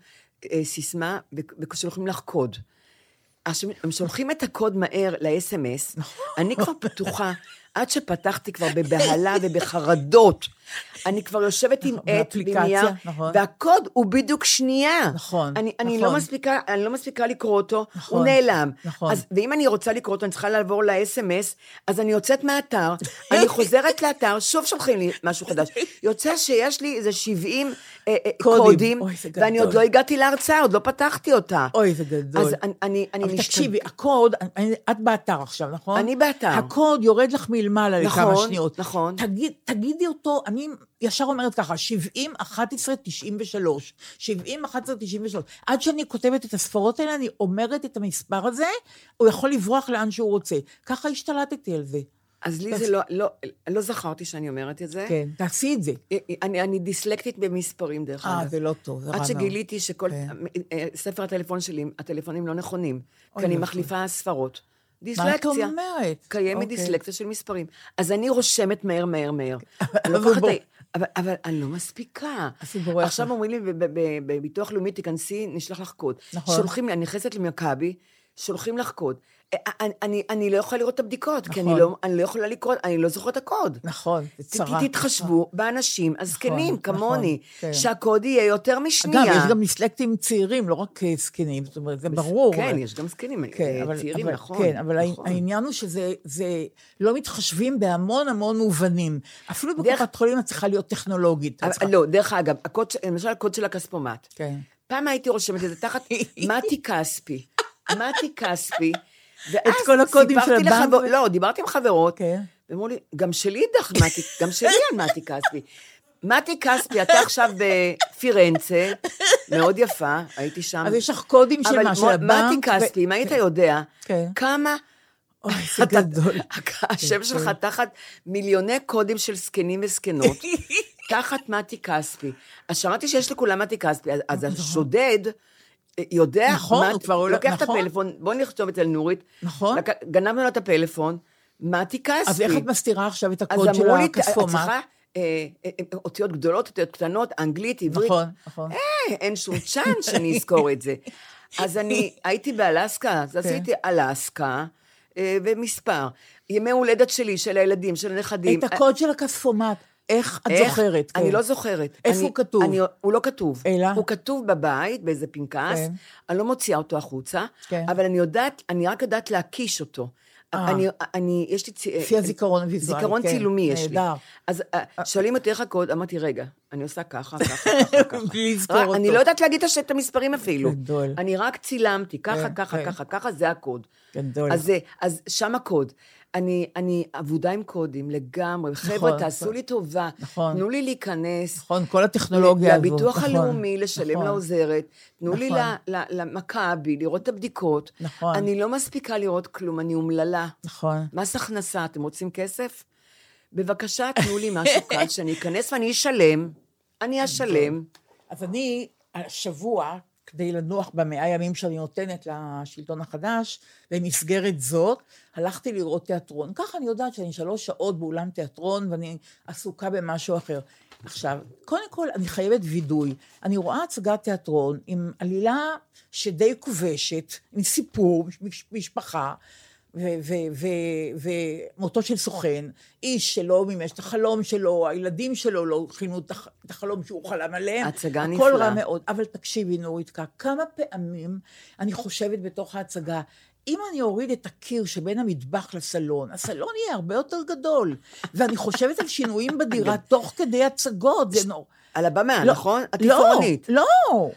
אה, סיסמה, ושולחים לך קוד. עכשיו, הם שולחים את הקוד מהר ל-SMS, נכון. אני כבר פתוחה, עד שפתחתי כבר בבהלה ובחרדות. אני כבר יושבת עם עט באפליקציה, ונייר, נכון. והקוד הוא בדיוק שנייה. נכון, אני, אני נכון. לא מספיקה, אני לא מספיקה לקרוא אותו, נכון, הוא נעלם. נכון. אז, ואם אני רוצה לקרוא אותו, אני צריכה לעבור ל-SMS, אז אני יוצאת מהאתר, אני חוזרת לאתר, שוב שולחים לי משהו חדש. יוצא שיש לי איזה 70 אה, אה, קודים. קודים, אוי, זה ואני גדול. עוד לא הגעתי להרצאה, עוד לא פתחתי אותה. אוי, זה גדול. אז אני, אני, אני אבל משתג- תקשיבי, הקוד, אני- את באתר עכשיו, נכון? אני באתר. הקוד יורד לך מלמעלה לכמה נכון, שניות. נכון. תגיד, תגידי אותו, אני ישר אומרת ככה, 70, 11, 93. 70, 11, 93. עד שאני כותבת את הספרות האלה, אני אומרת את המספר הזה, הוא יכול לברוח לאן שהוא רוצה. ככה השתלטתי על זה. אז לי זה לא, לא, לא זכרתי שאני אומרת את זה. כן, תעשי את זה. אני, אני דיסלקטית במספרים, דרך אגב. אה, זה לא טוב, זה רע עד מאוד. שגיליתי שכל... כן. אה, ספר הטלפון שלי, הטלפונים לא נכונים. כי אני ואבוי. מחליפה ספרות. מה את דיסלקציה. אומרת? קיימת אוקיי. דיסלקציה של מספרים. אז אני רושמת מהר, מהר, מהר. אבל אבל, אני לא מספיקה. עכשיו. אומרים לי, בביטוח לאומי, תיכנסי, נשלח לך קוד. נכון. שולחים לי, אני נכנסת למכבי, שולחים לך קוד. אה, אני, אני, אני לא יכולה לראות את הבדיקות, כי אני נכון. לא, אני לא יכולה לקרוא, אני לא זוכרת את הקוד. נכון, זה צרה. תתחשבו באנשים הזקנים, נכון, כמוני, כן. שהקוד יהיה יותר משנייה. אגב, יש גם דיסלקטים צעירים, לא רק אה, זקנים, זאת אומרת, זה ברור. כן, אבל- יש גם זקנים, כן, אה, אבל, צעירים, אבל, נכון. כן, אבל נכון. העניין הוא שזה זה, לא מתחשבים בהמון המון מובנים. אפילו דרך- בקופת חולים את צריכה להיות טכנולוגית. אבל- צריכה- לא, דרך אגב, הקוד, למשל הקוד של הכספומט. כן. פעם הייתי רושמת את זה תחת מתי כספי. מתי כספי. ואז כל הקודים של סיפרתי הבנק לחבר- ו- לא, דיברתי עם חברות, כן. ואמרו לי, גם שלי איתך מתי, גם שלי על מתי כספי. מתי כספי, אתה עכשיו בפירנצה, מאוד יפה, הייתי שם. אז יש לך קודים של מה, של אבל הבנק? מתי כספי, אם היית יודע, כן. כמה... אוי, זה גדול. השם שלך תחת מיליוני קודים של זקנים וזקנות, תחת מתי כספי. אז שמעתי שיש לכולם מתי כספי, אז- השודד יודע, נכון, מה- הוא כבר עולה- לוקח את נכון. הפלאפון, בוא נכתוב אצל נורית, נכון. לק- גנבנו לו את הפלאפון, מתי כספי. אז איך את מסתירה עכשיו את אז הקוד של אמרו לי, את הכספומט? צריכה אה, אה, אה, אותיות גדולות, אותיות קטנות, אנגלית, עברית. נכון, נכון. אה, אין שום צ'אנס שאני אזכור את זה. אז אני הייתי באלסקה, אז כן. עשיתי אלסקה אה, ומספר. ימי הולדת שלי, של הילדים, של הנכדים. את הקוד של הכספומט, איך את איך? זוכרת? אני כן. לא זוכרת. איפה אני- הוא כתוב? אני, הוא לא כתוב. אלא? הוא כתוב בבית, באיזה פנקס, כן. אני לא מוציאה אותו החוצה, כן. אבל אני יודעת, אני רק יודעת להקיש אותו. אה. אני, אני, יש לי... צי- לפי הזיכרון הוויזואלי, זיכרון כן. צילומי יש לי. נהדר. אז אה, שואלים אותי איך הקוד, אמרתי, רגע, אני עושה ככה, ככה, ככה, ככה. בלי לזכור אותו. אני לא יודעת להגיד את המספרים אפילו. גדול. אני רק צילמתי, ככה, כן, ככה, כן. ככה, ככה, זה הקוד. גדול. אז שם הקוד. אני, אני אבודה עם קודים לגמרי. חבר'ה, תעשו נכון. לי טובה. נכון. תנו לי להיכנס. נכון, כל הטכנולוגיה הזאת. לביטוח נכון, הלאומי, לשלם נכון. לעוזרת. תנו לי נכון. ל- ל- למכבי, לראות את הבדיקות. נכון. אני לא מספיקה לראות כלום, אני אומללה. נכון. מס הכנסה, אתם רוצים כסף? בבקשה, תנו לי משהו קל שאני אכנס ואני אשלם. אני אשלם. אז אני, השבוע, כדי לנוח במאה ימים שאני נותנת לשלטון החדש, במסגרת זאת, הלכתי לראות תיאטרון. ככה אני יודעת שאני שלוש שעות באולם תיאטרון ואני עסוקה במשהו אחר. עכשיו, קודם כל, אני חייבת וידוי. אני רואה הצגת תיאטרון עם עלילה שדי כובשת, עם סיפור, מש- משפחה, ומותו של סוכן, איש שלא מימש את החלום שלו, הילדים שלו לא חיינו את הח- את החלום שהוא חלם עליהם. הצגה הכל נפלאה. רע מאוד. אבל תקשיבי, נוריתקה, כמה פעמים אני חושבת בתוך ההצגה, אם אני אוריד את הקיר שבין המטבח לסלון, הסלון יהיה הרבה יותר גדול. ואני חושבת על שינויים בדירה תוך כדי הצגות, זה נורא. על הבמה, לא, נכון? לא, התפאורנית. לא,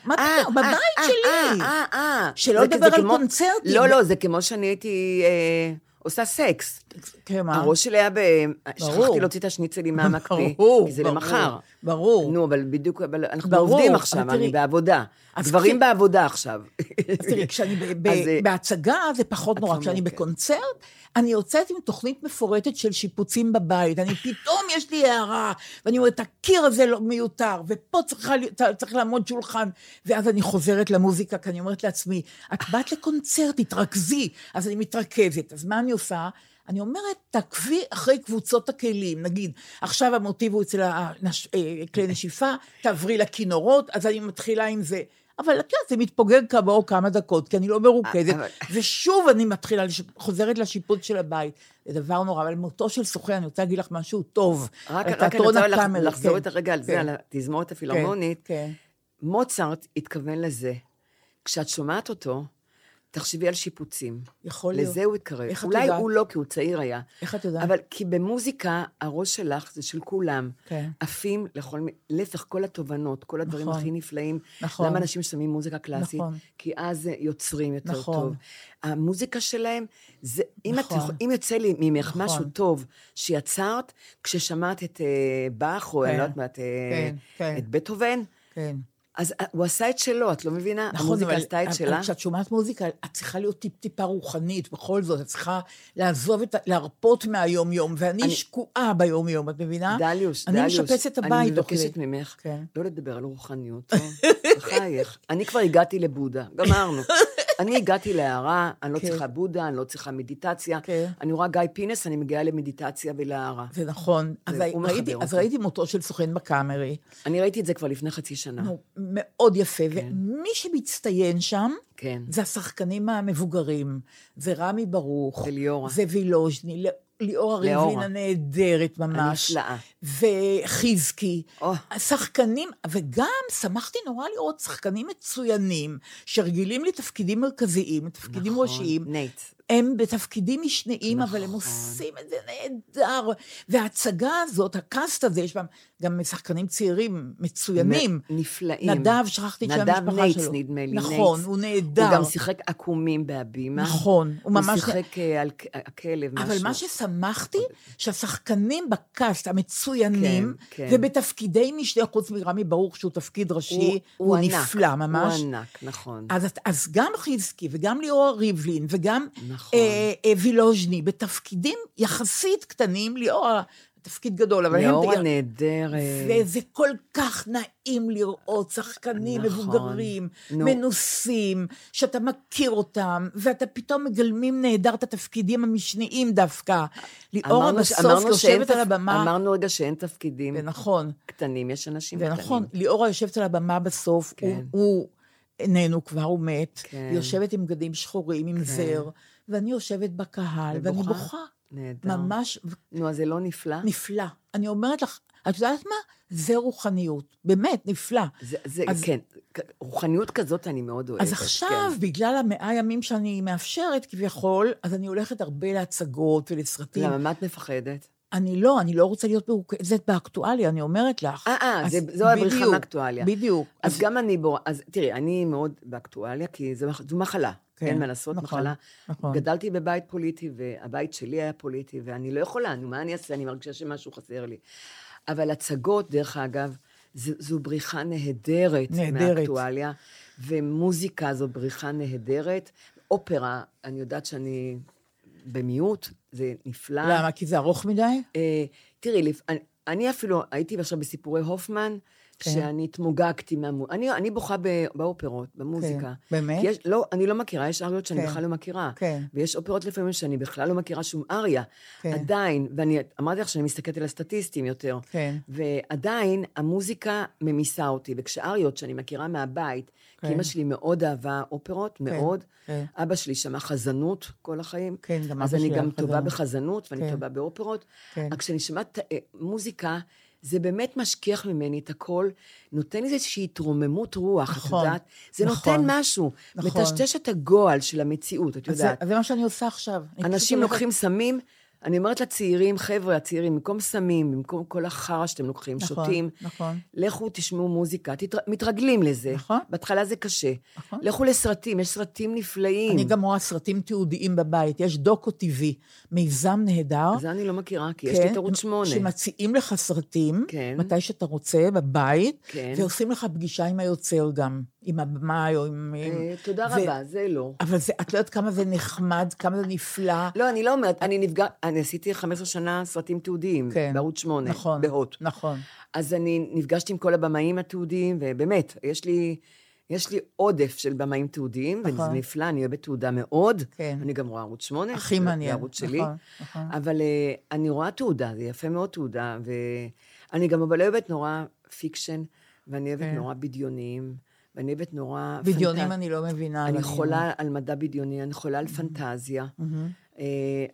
מה אה, פתאום, בבית אה, שלי. אה, אה, אה. שלא לדבר על כמו- קונצרטים. לא, לא, זה כמו שאני הייתי אה, עושה סקס. כן, מה? הראש שלי היה ב... שכחתי ברור. להוציא את השניצלים מהמקפיא. ברור, כי זה ברור, למחר. ברור. נו, אבל בדיוק, אבל אנחנו ברור, עובדים עכשיו, תראי, אני בעבודה. גברים כש- בעבודה עכשיו. אז תראי, כשאני ב- ב- אז, אה, בהצגה זה פחות נורא, כשאני צודקת. בקונצרט, אני יוצאת עם תוכנית מפורטת של שיפוצים בבית, אני פתאום יש לי הערה, ואני אומרת, הקיר הזה לא מיותר, ופה צריכה, צריך לעמוד שולחן, ואז אני חוזרת למוזיקה, כי אני אומרת לעצמי, את באת לקונצרט, תתרכזי, אז אני מתרכזת, אז מה אני עושה? אני אומרת, תעקבי אחרי קבוצות הכלים, נגיד, עכשיו המוטיב הוא אצל הנש- אה, כלי נשיפה, תעברי לכינורות, אז אני מתחילה עם זה. אבל את יודעת, זה מתפוגג כעבור כמה דקות, כי אני לא מרוכזת, אבל- ושוב אני מתחילה, לש- חוזרת לשיפוץ של הבית. זה דבר נורא, אבל מותו של סוכן, אני רוצה להגיד לך משהו טוב. רק רק אני רוצה לח- לחזור כן, את הרגע על זה, כן, על התזמורת הפילהרמונית. כן, מוצרט התכוון לזה. כשאת שומעת אותו, תחשבי על שיפוצים. יכול להיות. לזה הוא התקרב. איך את אולי יודעת? הוא לא, כי הוא צעיר היה. איך את יודעת? אבל כי במוזיקה, הראש שלך זה של כולם. כן. עפים לכל. להפך, כל התובנות, כל הדברים נכון. הכי נפלאים. נכון. למה אנשים שמים מוזיקה קלאסית? נכון. כי אז יוצרים יותר נכון. טוב. המוזיקה שלהם, זה... אם, נכון. את, אם יוצא לי ממך נכון. משהו טוב שיצרת, כששמעת את אה, באך, או אני כן. לא יודעת מה, את, אה, כן, כן. את בטהובן, כן. אז אה, הוא עשה את שלו, את לא מבינה? נכון, המוזיקה אבל- עשתה את אבל שלה. כשאת שומעת מוזיקה, את צריכה להיות טיפ-טיפה רוחנית, בכל זאת, את צריכה לעזוב את ה... להרפות מהיום-יום, ואני אני- שקועה ביום-יום, את מבינה? דליוש, אני דליוש, משפצת את הבית אני. מבקשת ממך כן. לא לדבר על רוחניות? בחייך. אני כבר הגעתי לבודה, גמרנו. אני הגעתי להערה, אני לא כן. צריכה בודה, אני לא צריכה מדיטציה. כן. אני רואה גיא פינס, אני מגיעה למדיטציה ולהערה. זה נכון. אז זה, ראיתי- אז מותו של סוכן בקאמרי, אני ראיתי את זה כבר לפני חצי שנה. נו, מאוד יפה, ומי שמצטיין שם, כן. זה השחקנים המבוגרים, זה רמי ברוך, וליאורה. זה וילוז'ני, ליאורה ריבלין. הנהדרת ממש, הנפלאה. וחזקי, או. שחקנים, וגם שמחתי נורא לראות שחקנים מצוינים, שרגילים לתפקידים מרכזיים, לתפקידים נכון, ראשיים, נייט. הם בתפקידים משניים, אבל הם נכון. עושים את זה נהדר. וההצגה הזאת, הקאסט הזה, יש בהם גם שחקנים צעירים מצוינים. נפלאים. נדב, שכחתי את שם נדב המשפחה נייטס, שלו. נדמה לי. נכון, נייטס. הוא נהדר. הוא גם שיחק עקומים בהבימה. נכון, הוא הוא ממש- שיחק אה, על הכלב, משהו. אבל מה ששמחתי, שהשחקנים בקאסט המצוינים, כן, כן. ובתפקידי משנה, חוץ מרמי ברוך, שהוא תפקיד ראשי, הוא, הוא ענק, נפלא ממש. הוא ענק, נכון. אז, אז גם חזקי וגם ליאור ריבלין וגם נכון. אה, אה, וילוז'ני בתפקידים יחסית קטנים, ליאור תפקיד גדול, אבל הם... הנהדרת. וזה כל כך נעים לראות שחקנים נכון. מבוגרים, נו. מנוסים, שאתה מכיר אותם, ואתה פתאום מגלמים נהדר את התפקידים המשניים דווקא. ליאור אמרנו ש- בסוף יושבת על הבמה, אמרנו רגע שאין תפקידים זה נכון, קטנים, יש אנשים זה קטנים. נכון, ליאורה יושבת על הבמה בסוף, הוא, כן. הוא איננו כבר, הוא מת, כן. היא יושבת עם בגדים שחורים, עם זר, ואני יושבת בקהל, ואני ובוכה? בוכה. נהדר. ממש נו, אז זה לא נפלא? נפלא. אני אומרת לך, את יודעת מה? זה רוחניות. באמת, נפלא. זה, זה אז- כן, רוחניות כזאת אני מאוד אוהבת. אז עכשיו, כן. בגלל המאה ימים שאני מאפשרת כביכול, אז אני הולכת הרבה להצגות ולסרטים. למה, מה את מפחדת? אני לא, אני לא רוצה להיות מרוכזת באקטואליה, אני אומרת לך. אה, אה, אז זו הבריחה מאקטואליה. בדיוק. אז גם אני בור... אז תראי, אני מאוד באקטואליה, כי זו, זו מחלה. כן, אין מה לעשות, נכון, מחלה. נכון. גדלתי בבית פוליטי, והבית שלי היה פוליטי, ואני לא יכולה, נו, מה אני אעשה? אני מרגישה שמשהו חסר לי. אבל הצגות, דרך אגב, זו, זו בריחה נהדרת, נהדרת. מאקטואליה, ומוזיקה זו בריחה נהדרת. אופרה, אני יודעת שאני במיעוט, זה נפלא. למה? כי זה ארוך מדי? אה, תראי, לפ... אני, אני אפילו הייתי עכשיו בסיפורי הופמן, כן. שאני התמוגגתי מהמו... אני, אני בוכה. באופרות, במוזיקה. כן. באמת? כי יש, לא, אני לא מכירה, יש אריות שאני כן. בכלל לא מכירה. כן. ויש אופרות לפעמים שאני בכלל לא מכירה שום אריה. כן. עדיין, ואני אמרתי לך שאני מסתכלת על הסטטיסטים יותר. כן. ועדיין המוזיקה ממיסה אותי, וכשאריות שאני מכירה מהבית, כי כן. אימא שלי מאוד אהבה אופרות, מאוד. כן. אבא שלי שמע חזנות כל החיים. כן, גם אז אבא אני שלי גם אהב טובה חזנות. בחזנות, ואני כן. טובה באופרות. כן. רק כשאני שומעת אה, מוזיקה, זה באמת משכיח ממני את הכל, נותן לי איזושהי התרוממות רוח, את נכון, יודעת? זה נכון, נותן משהו, נכון. מטשטש את הגועל של המציאות, את זה, יודעת. אז זה מה שאני עושה עכשיו. אנשים לוקחים סמים, אני אומרת לצעירים, חבר'ה, הצעירים, במקום סמים, במקום כל החרא שאתם לוקחים, נכון, שותים, נכון. לכו תשמעו מוזיקה, תתר... מתרגלים לזה. נכון. בהתחלה זה קשה. נכון. לכו לסרטים, יש סרטים נפלאים. אני גם רואה סרטים תיעודיים בבית, יש דוקו טבעי, מיזם נהדר. זה אני לא מכירה, כי יש לי את ערוץ שמונה. שמציעים לך סרטים, כן. מתי שאתה רוצה, בבית, כן. ועושים לך פגישה עם היוצר גם, עם הבמאי או עם... עם- אה, תודה ו- רבה, זה לא. אבל זה, את לא יודעת כמה זה נחמד, כמה זה נפלא. לא, אני לא אומרת, אני נפגע, אני עשיתי 15 שנה סרטים תיעודיים, כן. בערוץ 8, נכון, בהוט. נכון. אז אני נפגשתי עם כל הבמאים התיעודיים, ובאמת, יש לי, יש לי עודף של במאים תיעודיים, וזה נכון. נפלא, אני אוהבת תעודה מאוד. כן. אני גם רואה ערוץ 8. הכי מעניין, הערוץ שלי. נכון, נכון. אבל אה, אני רואה תעודה, זה יפה מאוד תעודה, ואני גם אבל אוהבת נורא fiction, ואני אוהבת כן. נורא בדיוניים, ואני אוהבת נורא... בדיונים פנט- אני לא מבינה. אני חולה על מדע בדיוני, אני חולה Mm-hmm. על פנטזיה. אה,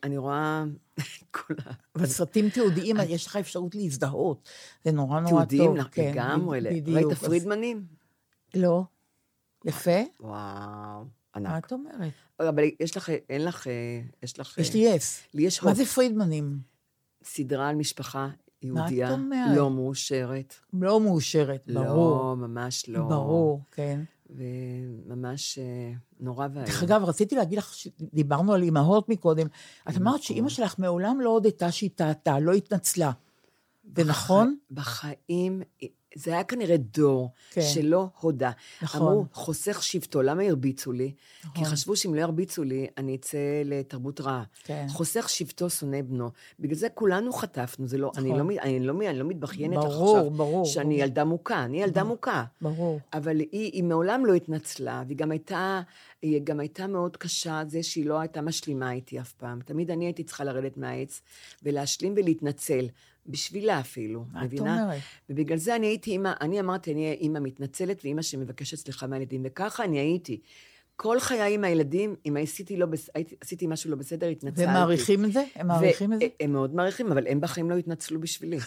אני רואה כל ה... אבל סרטים תיעודיים, יש לך אפשרות להזדהות. זה נורא נורא טוב. תיעודים כן, לגמרי. בדיוק. ראית פרידמנים? לא. יפה? וואו, מה ענק. את אומרת? אבל יש לך, אין לך, אה, יש לך... יש אה, לי יס. לי יש מה הופ. זה פרידמנים? סדרה על משפחה יהודייה, אומרת? לא מאושרת. לא מאושרת, ברור. לא, ממש לא. ברור, כן. וממש אה, נורא ואיום. דרך אגב, רציתי להגיד לך, דיברנו על אימהות מקודם, את אמרת שאימא שלך מעולם לא הודתה שהיא טעתה, לא התנצלה. זה נכון? בחיים, זה היה כנראה דור כן. שלא הודה. נכון. אמרו, חוסך שבטו, למה הרביצו לי? כי נכון. חשבו שאם לא ירביצו לי, אני אצא לתרבות רעה. כן. חוסך שבטו, שונא בנו. בגלל זה כולנו חטפנו, זה לא, אני, נכון. לא, אני, לא, מ- אני לא מתבכיינת ברור, עכשיו ברור, שאני ברור. ילדה מוכה, אני ילדה מוכה. ברור. אבל היא, היא מעולם לא התנצלה, והיא גם הייתה, היא גם הייתה מאוד קשה על זה שהיא לא הייתה משלימה איתי אף פעם. תמיד אני הייתי צריכה לרדת מהעץ ולהשלים ולהתנצל, בשבילה אפילו, מה את מבינה? אומרת? ובגלל זה אני הייתי אימא, אני אמרתי, אני אהיה אימא מתנצלת ואימא שמבקשת סליחה מהילדים, וככה אני הייתי. כל חיי עם הילדים, אם עשיתי, לא בס... עשיתי משהו לא בסדר, התנצלתי. והם מעריכים את זה? הם מעריכים את זה? הם מאוד מעריכים, אבל הם בחיים לא התנצלו בשבילי.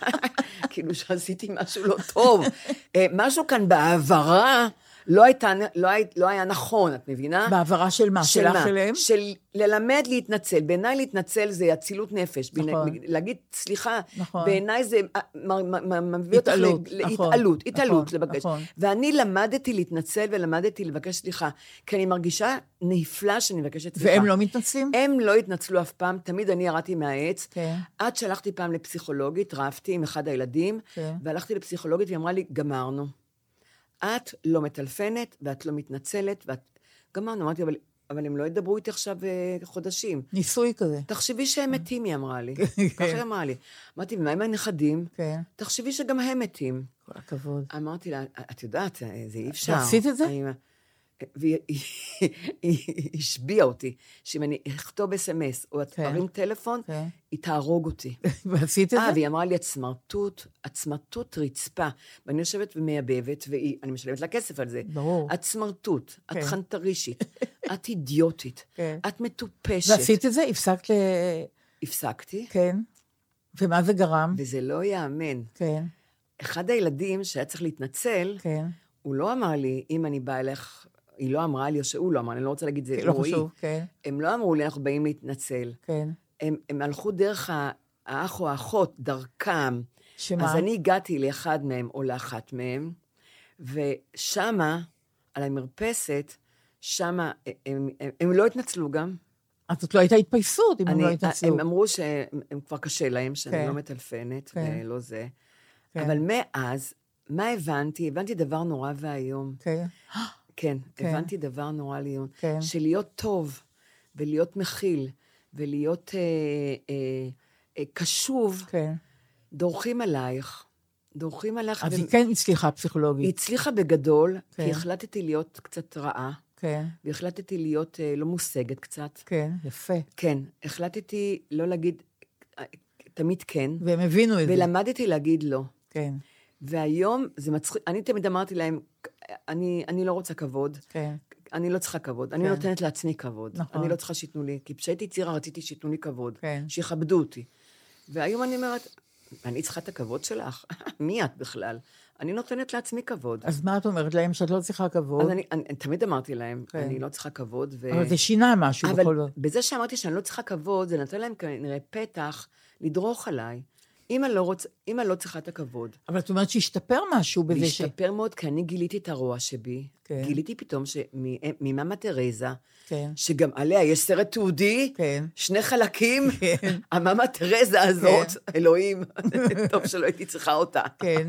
כאילו שעשיתי משהו לא טוב. אה, משהו כאן בהעברה לא, הייתה, לא, היה, לא היה נכון, את מבינה? בהעברה של מה? של מה? אליהם? של ללמד להתנצל. בעיניי להתנצל זה אצילות נפש. נכון. בעיני- להגיד סליחה, נכון. בעיניי זה אה, מביא אותך נכון, להתעלות, התעלות נכון, לבקש. נכון. ואני למדתי להתנצל ולמדתי לבקש סליחה, כי אני מרגישה נפלא שאני מבקשת סליחה. והם לא מתנצלים? הם לא התנצלו אף פעם, תמיד אני ירדתי מהעץ. כן. עד שהלכתי פעם לפסיכולוגית, רבתי עם אחד הילדים, כן. והלכתי לפסיכולוגית והיא אמרה לי, גמרנו. את לא מטלפנת ואת לא מתנצלת, ואת... גמרנו, אמרתי, אבל, אבל הם לא ידברו איתי עכשיו אה, חודשים. ניסוי כזה. תחשבי שהם מתים, היא אמרה לי. כן. ככה היא אמרה לי. אמרתי, ומה עם הנכדים? כן. תחשבי שגם הם מתים. כל הכבוד. אמרתי לה, את יודעת, אה, זה אי אפשר. ועשית את זה? והיא היא- היא השביעה אותי, שאם אני אכתוב אס.אם.אס או כן. ארים טלפון, כן. היא תהרוג אותי. ועשית את אה, זה? והיא אמרה לי, את סמרטוט, את סמרטוט רצפה. ואני יושבת ומייבבת, ואני משלמת לה כסף על זה. ברור. את סמרטוט, את כן. חנטרישית, את אידיוטית, כן. את מטופשת. ועשית את זה? הפסקת ל... הפסקתי, כן. ומה זה גרם? וזה לא ייאמן. כן, אחד הילדים שהיה צריך להתנצל, כן. הוא לא אמר לי, אם אני באה אליך, היא לא אמרה לי, או שהוא לא אמר לי, אני לא רוצה להגיד זה לא רועי. חשוב, כן, הם לא אמרו לי, אנחנו באים להתנצל. כן. הם, הם הלכו דרך האח או האחות, דרכם. שמה? אז אני הגעתי לאחד מהם או לאחת מהם, ושמה, על המרפסת, שמה, הם, הם, הם לא התנצלו גם. אז זאת לא הייתה התפייסות אם הם אני, לא התנצלו. הם אמרו שהם הם כבר קשה להם, שאני כן. לא מטלפנת, כן. ולא זה. כן. אבל מאז, מה הבנתי? הבנתי דבר נורא ואיום. כן. כן, כן. הבנתי דבר נורא ואיום. כן. שלהיות טוב, ולהיות מכיל, ולהיות אה, אה, אה, קשוב, כן. דורכים עלייך. דורכים עלייך. אז ו- היא כן הצליחה היא פסיכולוגית. הצליחה בגדול, כן. כי החלטתי להיות קצת רעה, כן, והחלטתי להיות אה, לא מושגת קצת. כן, יפה. כן, החלטתי לא להגיד אה, תמיד כן, והם הבינו את זה. ולמדתי להגיד לא. כן, והיום זה מצחיק, אני תמיד אמרתי להם, אני, אני לא רוצה כבוד, כן. אני לא צריכה כבוד, אני כן. נותנת לעצמי כבוד. נכון. אני לא צריכה שייתנו לי, כי כשהייתי צעירה רציתי שייתנו לי כבוד, כן. שיכבדו אותי. והיום אני אומרת, אני צריכה את הכבוד שלך? מי את בכלל? אני נותנת לעצמי כבוד. אז מה את אומרת להם שאת לא צריכה כבוד? אז אני, אני, אני תמיד אמרתי להם, כן. אני לא צריכה כבוד. ו... אבל זה שינה משהו אבל בכל זאת. בזה שאמרתי שאני לא צריכה כבוד, זה נתן להם כנראה פתח לדרוך עליי. אמא לא, רוצ... אמא לא צריכה את הכבוד. אבל את אומרת שהשתפר משהו בזה ש... והשתפר מאוד, כי אני גיליתי את הרוע שבי. כן. גיליתי פתאום שממאמה תרזה, כן. שגם עליה יש סרט תיעודי, כן. שני חלקים, כן. המאמה תרזה הזאת, אלוהים, טוב שלא הייתי צריכה אותה. כן.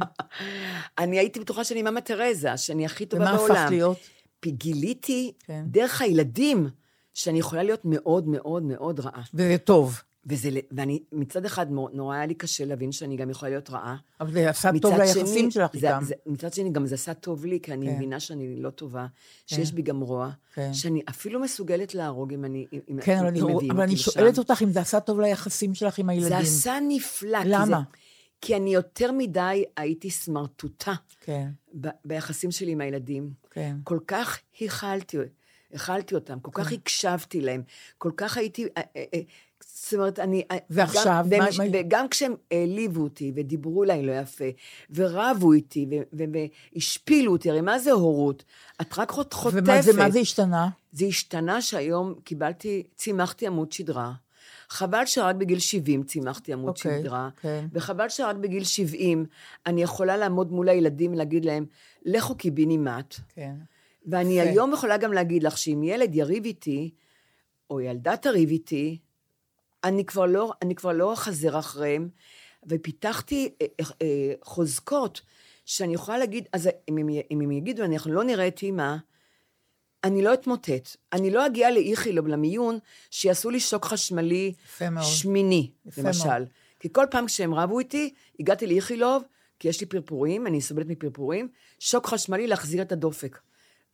אני הייתי בטוחה שאני מאמה תרזה, שאני הכי טובה ומה בעולם. הפכת להיות? גיליתי כן. דרך הילדים שאני יכולה להיות מאוד מאוד מאוד רעה. וזה טוב. וזה, ואני, מצד אחד, נורא היה לי קשה להבין שאני גם יכולה להיות רעה. אבל זה עשה טוב ליחסים שלך איתם. זה, מצד שני, גם זה עשה טוב לי, כי אני כן. מבינה שאני לא טובה, שיש בי גם רוע, כן. שאני אפילו מסוגלת להרוג אם אני... אם, אם- כן, אם אבל אני, מביאים אבל אני לשם. שואלת אותך אם זה עשה טוב ליחסים שלך עם הילדים. זה עשה נפלא. כי למה? זה, כי אני יותר מדי הייתי סמרטוטה כן, ב, ביחסים שלי עם הילדים. כן. כל כך הכלתי, הכלתי אותם, כל כך הקשבתי להם, כל כך הייתי... זאת אומרת, אני... אה, ועכשיו, גם, מה- והם- מה- וגם כשהם העליבו אותי, ודיברו אליי לא יפה, ורבו איתי, ו- והשפילו אותי, הרי מה זה הורות? את רק חוט- חוטפת. ומה זה, מה זה השתנה? זה השתנה שהיום קיבלתי, צימחתי עמוד שדרה. חבל שרק בגיל 70 צימחתי עמוד אוקיי, שדרה, כן. וחבל שרק בגיל 70 אני יכולה לעמוד מול הילדים ולהגיד להם, לכו קיבינימט. כן. ואני יפה. היום יכולה גם להגיד לך שאם ילד יריב איתי, או ילדה תריב איתי, אני כבר לא, אני כבר לא אחזר אחריהם, ופיתחתי אה, אה, אה, חוזקות שאני יכולה להגיד, אז אם הם, אם הם יגידו, אנחנו לא נראה את אימא, אני לא אתמוטט. אני לא אגיע לאיכילוב, למיון, שיעשו לי שוק חשמלי. שמיני, יפה למשל. מאוד. כי כל פעם כשהם רבו איתי, הגעתי לאיכילוב, כי יש לי פרפורים, אני סובלת מפרפורים, שוק חשמלי להחזיר את הדופק.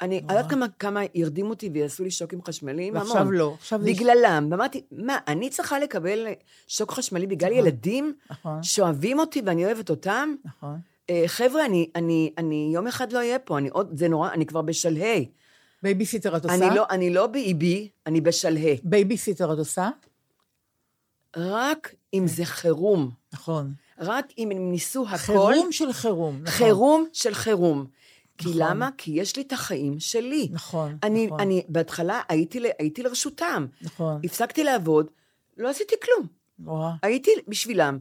אני יודעת כמה, כמה הרדימו אותי ועשו לי שוקים חשמליים? ועכשיו המון. לא, עכשיו בגללם. ואמרתי, מה, אני צריכה לקבל שוק חשמלי בגלל ילדים נכון. שאוהבים אותי ואני אוהבת אותם? נכון. אה, חבר'ה, אני, אני, אני יום אחד לא אהיה פה, אני עוד, זה נורא, אני כבר בשלהי. בייביסיטר את עושה? אני לא, אני לא באיבי, אני בשלהי. בייביסיטר את עושה? רק אם זה חירום. נכון. רק אם הם ניסו הכל... חירום של חירום. נכון. חירום של חירום. כי נכון. למה? כי יש לי את החיים שלי. נכון, אני, נכון. אני בהתחלה הייתי, הייתי לרשותם. נכון. הפסקתי לעבוד, לא עשיתי כלום. רואה. הייתי בשבילם.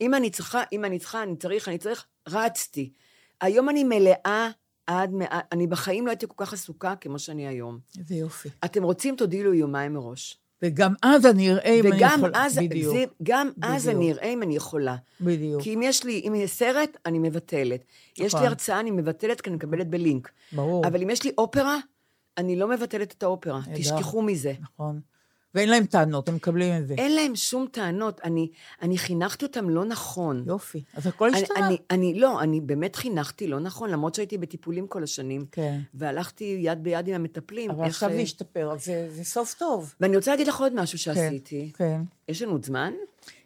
אם אני צריכה, אם אני צריכה, אני צריך, אני צריך, רצתי. היום אני מלאה עד מעט, אני בחיים לא הייתי כל כך עסוקה כמו שאני היום. איזה יופי. אתם רוצים, תודיעו לי יומיים מראש. וגם אז אני אראה אם אני יכולה. אז, בדיוק, זה, גם אז בדיוק. אני אראה אם אני יכולה. בדיוק. כי אם יש לי, אם יש סרט, אני מבטלת. יש נכון. לי הרצאה, אני מבטלת, כי אני מקבלת בלינק. ברור. אבל אם יש לי אופרה, אני לא מבטלת את האופרה. נהדר. תשכחו מזה. נכון. ואין להם טענות, הם מקבלים את זה. אין להם שום טענות. אני, אני חינכתי אותם לא נכון. יופי. אז הכל השתנה. אני, אני לא, אני באמת חינכתי לא נכון, למרות שהייתי בטיפולים כל השנים. כן. והלכתי יד ביד עם המטפלים. אבל איך, עכשיו זה השתפר, אז זה זה סוף טוב. ואני רוצה להגיד לך עוד משהו כן, שעשיתי. כן. יש לנו עוד זמן?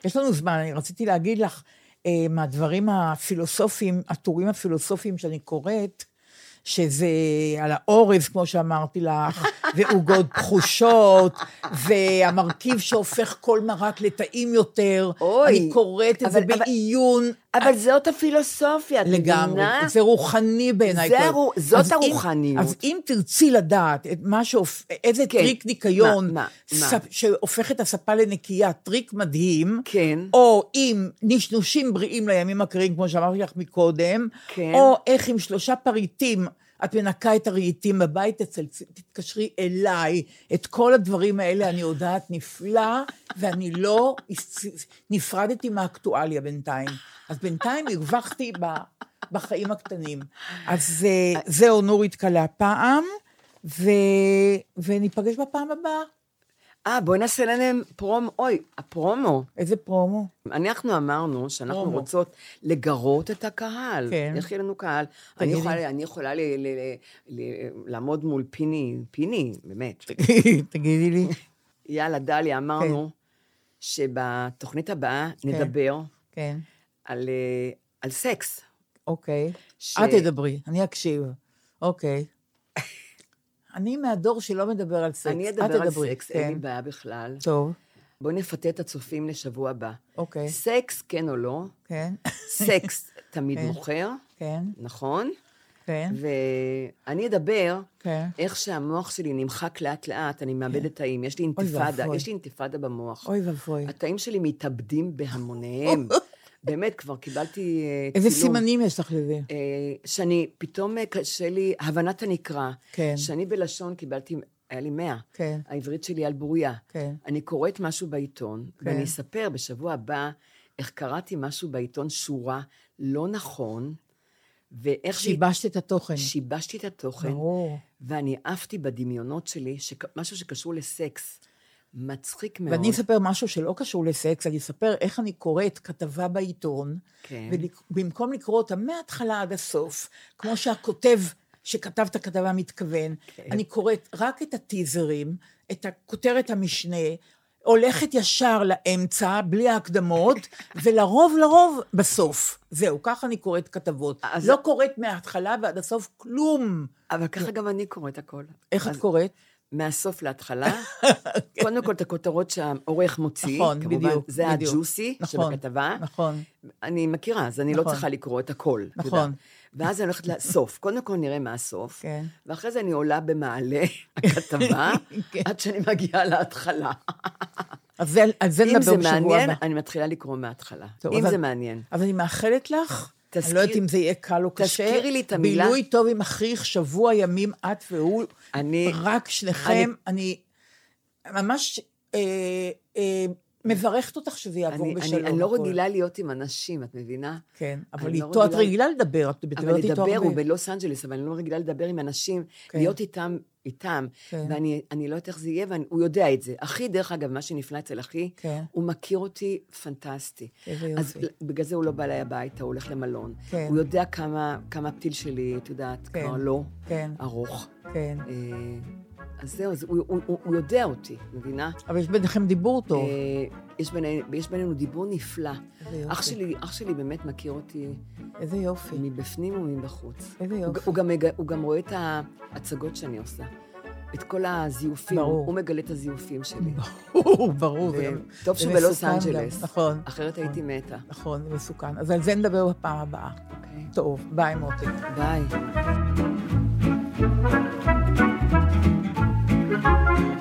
יש לנו זמן, אני רציתי להגיד לך, אה, מהדברים הפילוסופיים, הטורים הפילוסופיים שאני קוראת, שזה על האורז, כמו שאמרתי לך, ועוגות בחושות, והמרכיב שהופך כל מרק לטעים יותר. אוי, אני קוראת את זה בעיון. אבל זאת הפילוסופיה, את לגמרי, מבינה? זה רוחני בעיניי. זה הרו- זאת אז אם- הרוחניות. אז אם תרצי לדעת את מה שהופ... איזה כן. טריק ניקיון, מה, מה, מה? ספ- שהופך את הספה לנקייה, טריק מדהים, כן. או עם נשנושים בריאים לימים הקרים, כמו שאמרתי לך מקודם, כן. או איך עם שלושה פריטים את מנקה את הרהיטים בבית, תתקשרי אליי. את כל הדברים האלה אני יודעת נפלא, ואני לא נפרדתי מהאקטואליה בינתיים. אז בינתיים הרווחתי בחיים הקטנים. אז אה, זהו, נורית קלה הפעם, ו... וניפגש בפעם הבאה. אה, בואי נעשה להם פרומו. אוי, הפרומו. איזה פרומו. אנחנו אמרנו שאנחנו פרומו. רוצות לגרות את הקהל. כן. איך יהיה לנו קהל? אני. יכולה, אני יכולה ל, ל, ל, ל, לעמוד מול פיני, פיני, באמת. תגידי לי. יאללה, דליה, אמרנו שבתוכנית הבאה נדבר כן, על, אה, על סקס. אוקיי. ש- את תדברי, אני אקשיב. אוקיי. אני מהדור שלא מדבר על סקס. אני את אדבר על תדברי. סקס, אין לי כן. בעיה בכלל. טוב, בואי נפתה את הצופים לשבוע הבא. אוקיי. סקס, כן או לא? כן, סקס תמיד כן. מוכר, כן, נכון? כן, ואני אדבר כן. איך שהמוח שלי נמחק לאט-לאט, אני מאבדת תאים. יש לי אינתיפאדה. יש לי אינתיפאדה במוח. אוי ואבוי. התאים שלי מתאבדים בהמוניהם. באמת, כבר קיבלתי אה, איזה צילום. סימנים יש לך לזה? אה, שאני, פתאום אה, קשה לי, הבנת הנקרא. כן. שאני בלשון קיבלתי, היה לי מאה. כן. העברית שלי על בוריה. כן. אני קוראת משהו בעיתון, כן. ואני אספר בשבוע הבא איך קראתי משהו בעיתון שורה לא נכון, ואיך ש- שיבשת את התוכן. שיבשתי את התוכן, ברור. ואני עפתי בדמיונות שלי, שק- משהו שקשור לסקס. מצחיק מאוד. ואני אספר משהו שלא קשור לסקס, אני אספר איך אני קוראת כתבה בעיתון, כן. ובמקום לקרוא אותה מההתחלה עד הסוף, כמו שהכותב שכתב את הכתבה מתכוון, כן. אני קוראת רק את הטיזרים, את הכותרת המשנה, הולכת ישר לאמצע, בלי ההקדמות, ולרוב לרוב בסוף. זהו, ככה אני קוראת כתבות. אז- לא קוראת מההתחלה ועד הסוף כלום. אבל ככה גם אני קוראת הכל. איך את אז קוראת? מהסוף להתחלה, קודם כל את הכותרות שהעורך מוציא, נכון, כמובן, בדיוק, זה בדיוק. הג'וסי נכון, שבכתבה. נכון. אני מכירה, אז אני לא נכון. צריכה לקרוא את הכל. נכון. יודעת. ואז אני הולכת לסוף. קודם כל נראה מה הסוף, כן. ואחרי זה אני עולה במעלה הכתבה, כן. עד שאני מגיעה להתחלה. אז זה- על זה אם נדבר זה בשבוע מעניין, הבא. אני מתחילה לקרוא מההתחלה. טוב, אם אבל- זה מעניין. אז אני מאחלת לך, אני תזכיר- לא יודעת אם זה יהיה קל או קשה, תזכירי לי את המילה. בילוי טוב עם אחיך, שבוע ימים את והוא, אני- רק שניכם, אני ממש אה, אה, מברכת אותך שזה יעבור אני, בשלום. אני, אני לא. רגילה להיות עם אנשים, את מבינה? כן, אבל לא איתו את רגילה- לדבר, את מדברת אבל איתו לדבר, הרבה. הוא בלוס אנג'לס, אבל אני לא רגילה לדבר עם אנשים, כן. להיות איתם, איתם, כן. ואני אני לא יודעת איך זה יהיה, והוא יודע את זה. אחי, דרך אגב, מה שנפלא אצל אחי, כן. הוא מכיר אותי פנטסטי. איזה אז יופי. בגלל זה הוא לא בא אליי הביתה, הוא הולך למלון. כן. הוא יודע כמה, כמה הפתיל שלי, את יודעת, כן. כבר לא כן, ארוך. כן. אה, אז זהו, אז הוא, הוא, הוא, הוא יודע אותי, מבינה? אבל יש ביניכם דיבור טוב. אה, יש, בינינו, יש בינינו דיבור נפלא. אח שלי, אח שלי באמת מכיר אותי איזה יופי. מבפנים ומבחוץ. איזה הוא, יופי. הוא, גם, מג- הוא גם רואה את ההצגות שאני עושה. את כל הזיופים, ברור. הוא, הוא מגלה את הזיופים שלי. ברור, ברור. גם- טוב שהוא בלוס גם, אנג'לס. נכון. אחרת הייתי מתה. נכון, זה מסוכן. אז על זה נדבר בפעם הבאה. אוקיי. טוב, ביי מותק. ביי. Thank you.